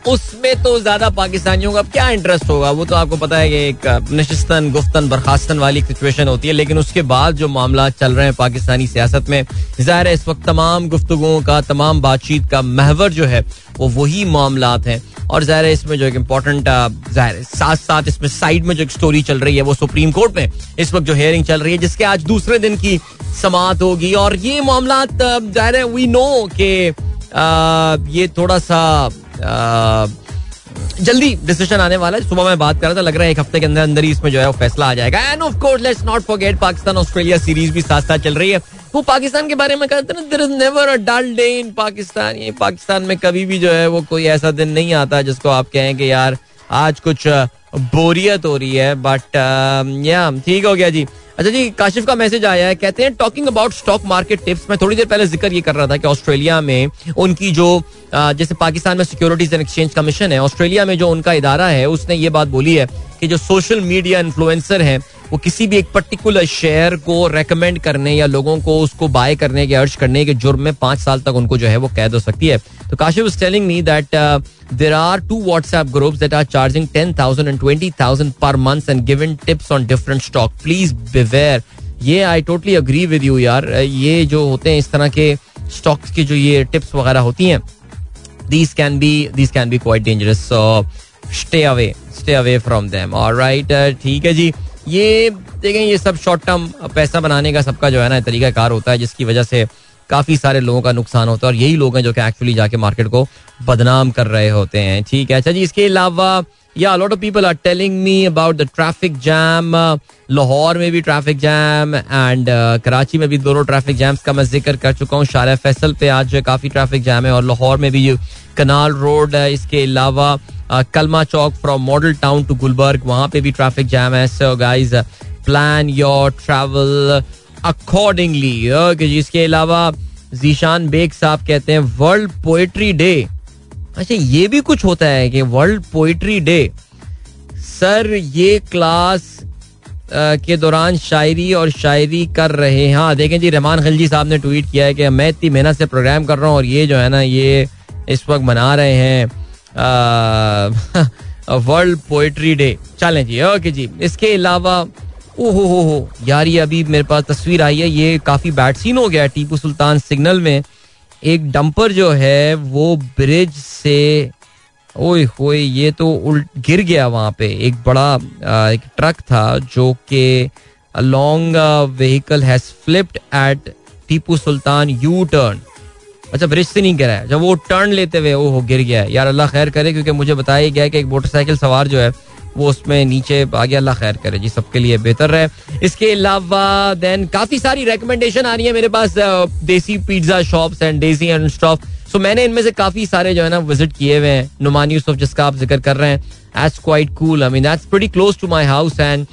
उसमें तो ज़्यादा पाकिस्तानियों का क्या इंटरेस्ट होगा? वो तो आपको पता है कि एक नशस्तन गुफ्तन, बर्खास्तन वाली सिचुएशन होती है, लेकिन उसके बाद जो मामला चल रहे हैं पाकिस्तानी सियासत में, ज़ाहिर है इस वक्त तमाम गुफ्तुओं का, तमाम बातचीत का महवर जो है, वो वही मामला हैं। और ज़ाहिर है इसमें जो एक इम्पोर्टेंट ज़ाहिर है साथ साथ इसमें साइड में जो एक स्टोरी चल रही है, वो सुप्रीम कोर्ट में इस वक्त जो हेयरिंग चल रही है, जिसके आज दूसरे दिन की समात होगी। और ये मामला ज़ाहिर है वी नो के ये थोड़ा सा जल्दी डिसीज़न आने वाला है। सुबह मैं बात कर रहा था, लग रहा है एक हफ़्ते के अंदर अंदर ही इसमें जो है वो फैसला आ जाएगा। And of course let's not forget Pakistan Australia series भी साथ साथ चल रही है। वो पाकिस्तान के बारे में कहते हैं there is never a dull day in Pakistan. ये पाकिस्तान में कभी भी जो है वो कोई ऐसा दिन नहीं आता जिसको आप कहें कि यार, आज कुछ बोरियत हो रही है। बट या ठीक हो गया जी। अच्छा जी, काशिफ का मैसेज आया है, कहते हैं talking about stock market tips मैं थोड़ी देर पहले ज़िक्र ये कर रहा था कि ऑस्ट्रेलिया में उनकी जो जैसे पाकिस्तान में सिक्योरिटीज एंड एक्सचेंज कमीशन है, ऑस्ट्रेलिया में जो उनका इदारा है, उसने ये बात बोली है कि जो सोशल मीडिया इन्फ्लुएंसर हैं, वो किसी भी एक पर्टिकुलर शेयर को रेकमेंड करने या लोगों को उसको बाय करने के अर्ज़ करने के जुर्म में पाँच साल तक उनको जो है वो कैद हो सकती है। तो Kashif is telling me that there are two WhatsApp groups that are charging ten thousand and twenty thousand per month and given tips on different stock please beware ये I totally agree with you यार. ये जो होते हैं इस तरह के स्टॉक्स की जो ये टिप्स वगैरह होती हैं these can be these can be quite dangerous so stay away stay away from them alright ठीक है जी. ये, देखें, ये सब शॉर्ट टर्म पैसा बनाने का सबका जो है ना तरीका कार होता है, जिसकी वजह से काफ़ी सारे लोगों का नुकसान होता है और यही लोग हैं जो कि एक्चुअली जाके मार्केट को बदनाम कर रहे होते हैं। ठीक है अच्छा जी, इसके अलावा या lot of people are telling me about the traffic jam Lahore में भी ट्रैफ़िक जैम एंड कराची में भी दोनों ट्रैफ़िक जैम्स का मैं ज़िक्र कर चुका हूँ। शारा फैसल पे आज काफ़ी ट्रैफ़िक जैम है और लाहौर में भी कनाल रोड है। इसके अलावा Kalma Chowk from model town to Gulberg वहाँ पे भी ट्रैफ़िक जैम है। So guys plan your travel accordingly जिसके अलावा जीशान बेग साहब कहते हैं वर्ल्ड पोएट्री डे अच्छा ये भी कुछ होता है कि वर्ल्ड पोइट्री डे सर ये क्लास के दौरान शायरी और शायरी कर रहे हैं हाँ देखें जी रहमान खिलजी साहब ने ट्वीट किया है कि मैं इतनी मेहनत से प्रोग्राम कर रहा हूँ और ये जो है ना ये इस वक्त मना रहे हैं वर्ल्ड पोइट्री डे चलें जी ओके जी इसके अलावा ओहो, हो हो। यार, ये अभी मेरे पास तस्वीर आई है। ये काफ़ी बैड सीन हो गया टीपू सुल्तान सिग्नल में। एक डंपर जो है, वो ब्रिज से, ओए होए, ये तो उल्ट गिर गया वहाँ पे। एक बड़ा एक ट्रक था जो कि long vehicle has flipped at Tipu Sultan U turn अच्छा ब्रिज से नहीं गिरा है। जब वो टर्न लेते हुए वो गिर गया यार, अल्लाह खैर करे, क्योंकि मुझे बताया गया कि एक मोटरसाइकिल सवार जो है वो उसमें नीचे आ गया अल्लाह खैर करे, जी सबके लिए बेहतर रहे। इसके अलावा देन काफ़ी सारी रिकमेंडेशन आ रही है मेरे पास desi pizza shops and desi and stuff सो मैंने इनमें से काफ़ी सारे जो है ना विज़िट किए हुए हैं नुमान यूसुफ जिसका आप ज़िक्र कर रहे हैं। It's quite cool I mean that's pretty close to my house and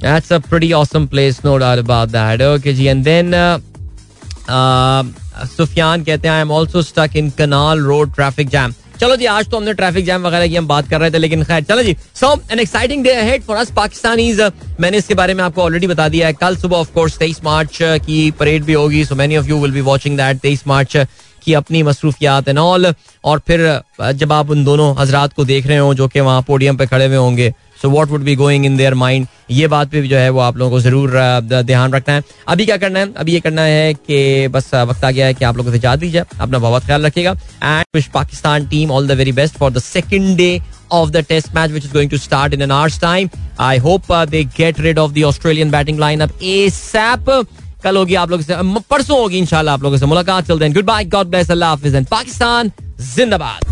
that's a pretty awesome place no doubt about that okay ji and then Sufiyan कहते हैं I am also stuck in canal road traffic jam चलो जी, आज तो हमने ट्रैफ़िक जैम वगैरह की, हम बात कर रहे थे, लेकिन खैर, चलो जी। So an exciting day ahead for us Pakistanis मैंने इसके बारे में आपको ऑलरेडी बता दिया है। कल सुबह ऑफ़ कोर्स तेईस मार्च की परेड भी होगी so many of you will be watching that तेईस मार्च की अपनी मसरूफियात एंड ऑल और फिर, जब आप उन दोनों हजरात को देख रहे हो, जो कि वहाँ पोडियम पे खड़े हुए होंगे so what would be going in their mind ये बात पे भी जो है वो आप लोगों को ज़रूर ध्यान रखना है। अभी क्या करना है? अभी ये करना है कि बस वक्त आ गया है कि आप लोगों से जा दीजिए अपना बहुत ख्याल रखिएगा। And wish Pakistan team all the very best for the second day of the test match which is going to start in an hour's time. I hope uh, they get rid of the australian batting lineup asap कल होगी आप लोगों से परसों होगी इंशाल्लाह आप लोगों से मुलाकात। चलते हैं गुड बाय गॉड ब्लेस अल्लाह हाफिज एंड पाकिस्तान जिंदाबाद।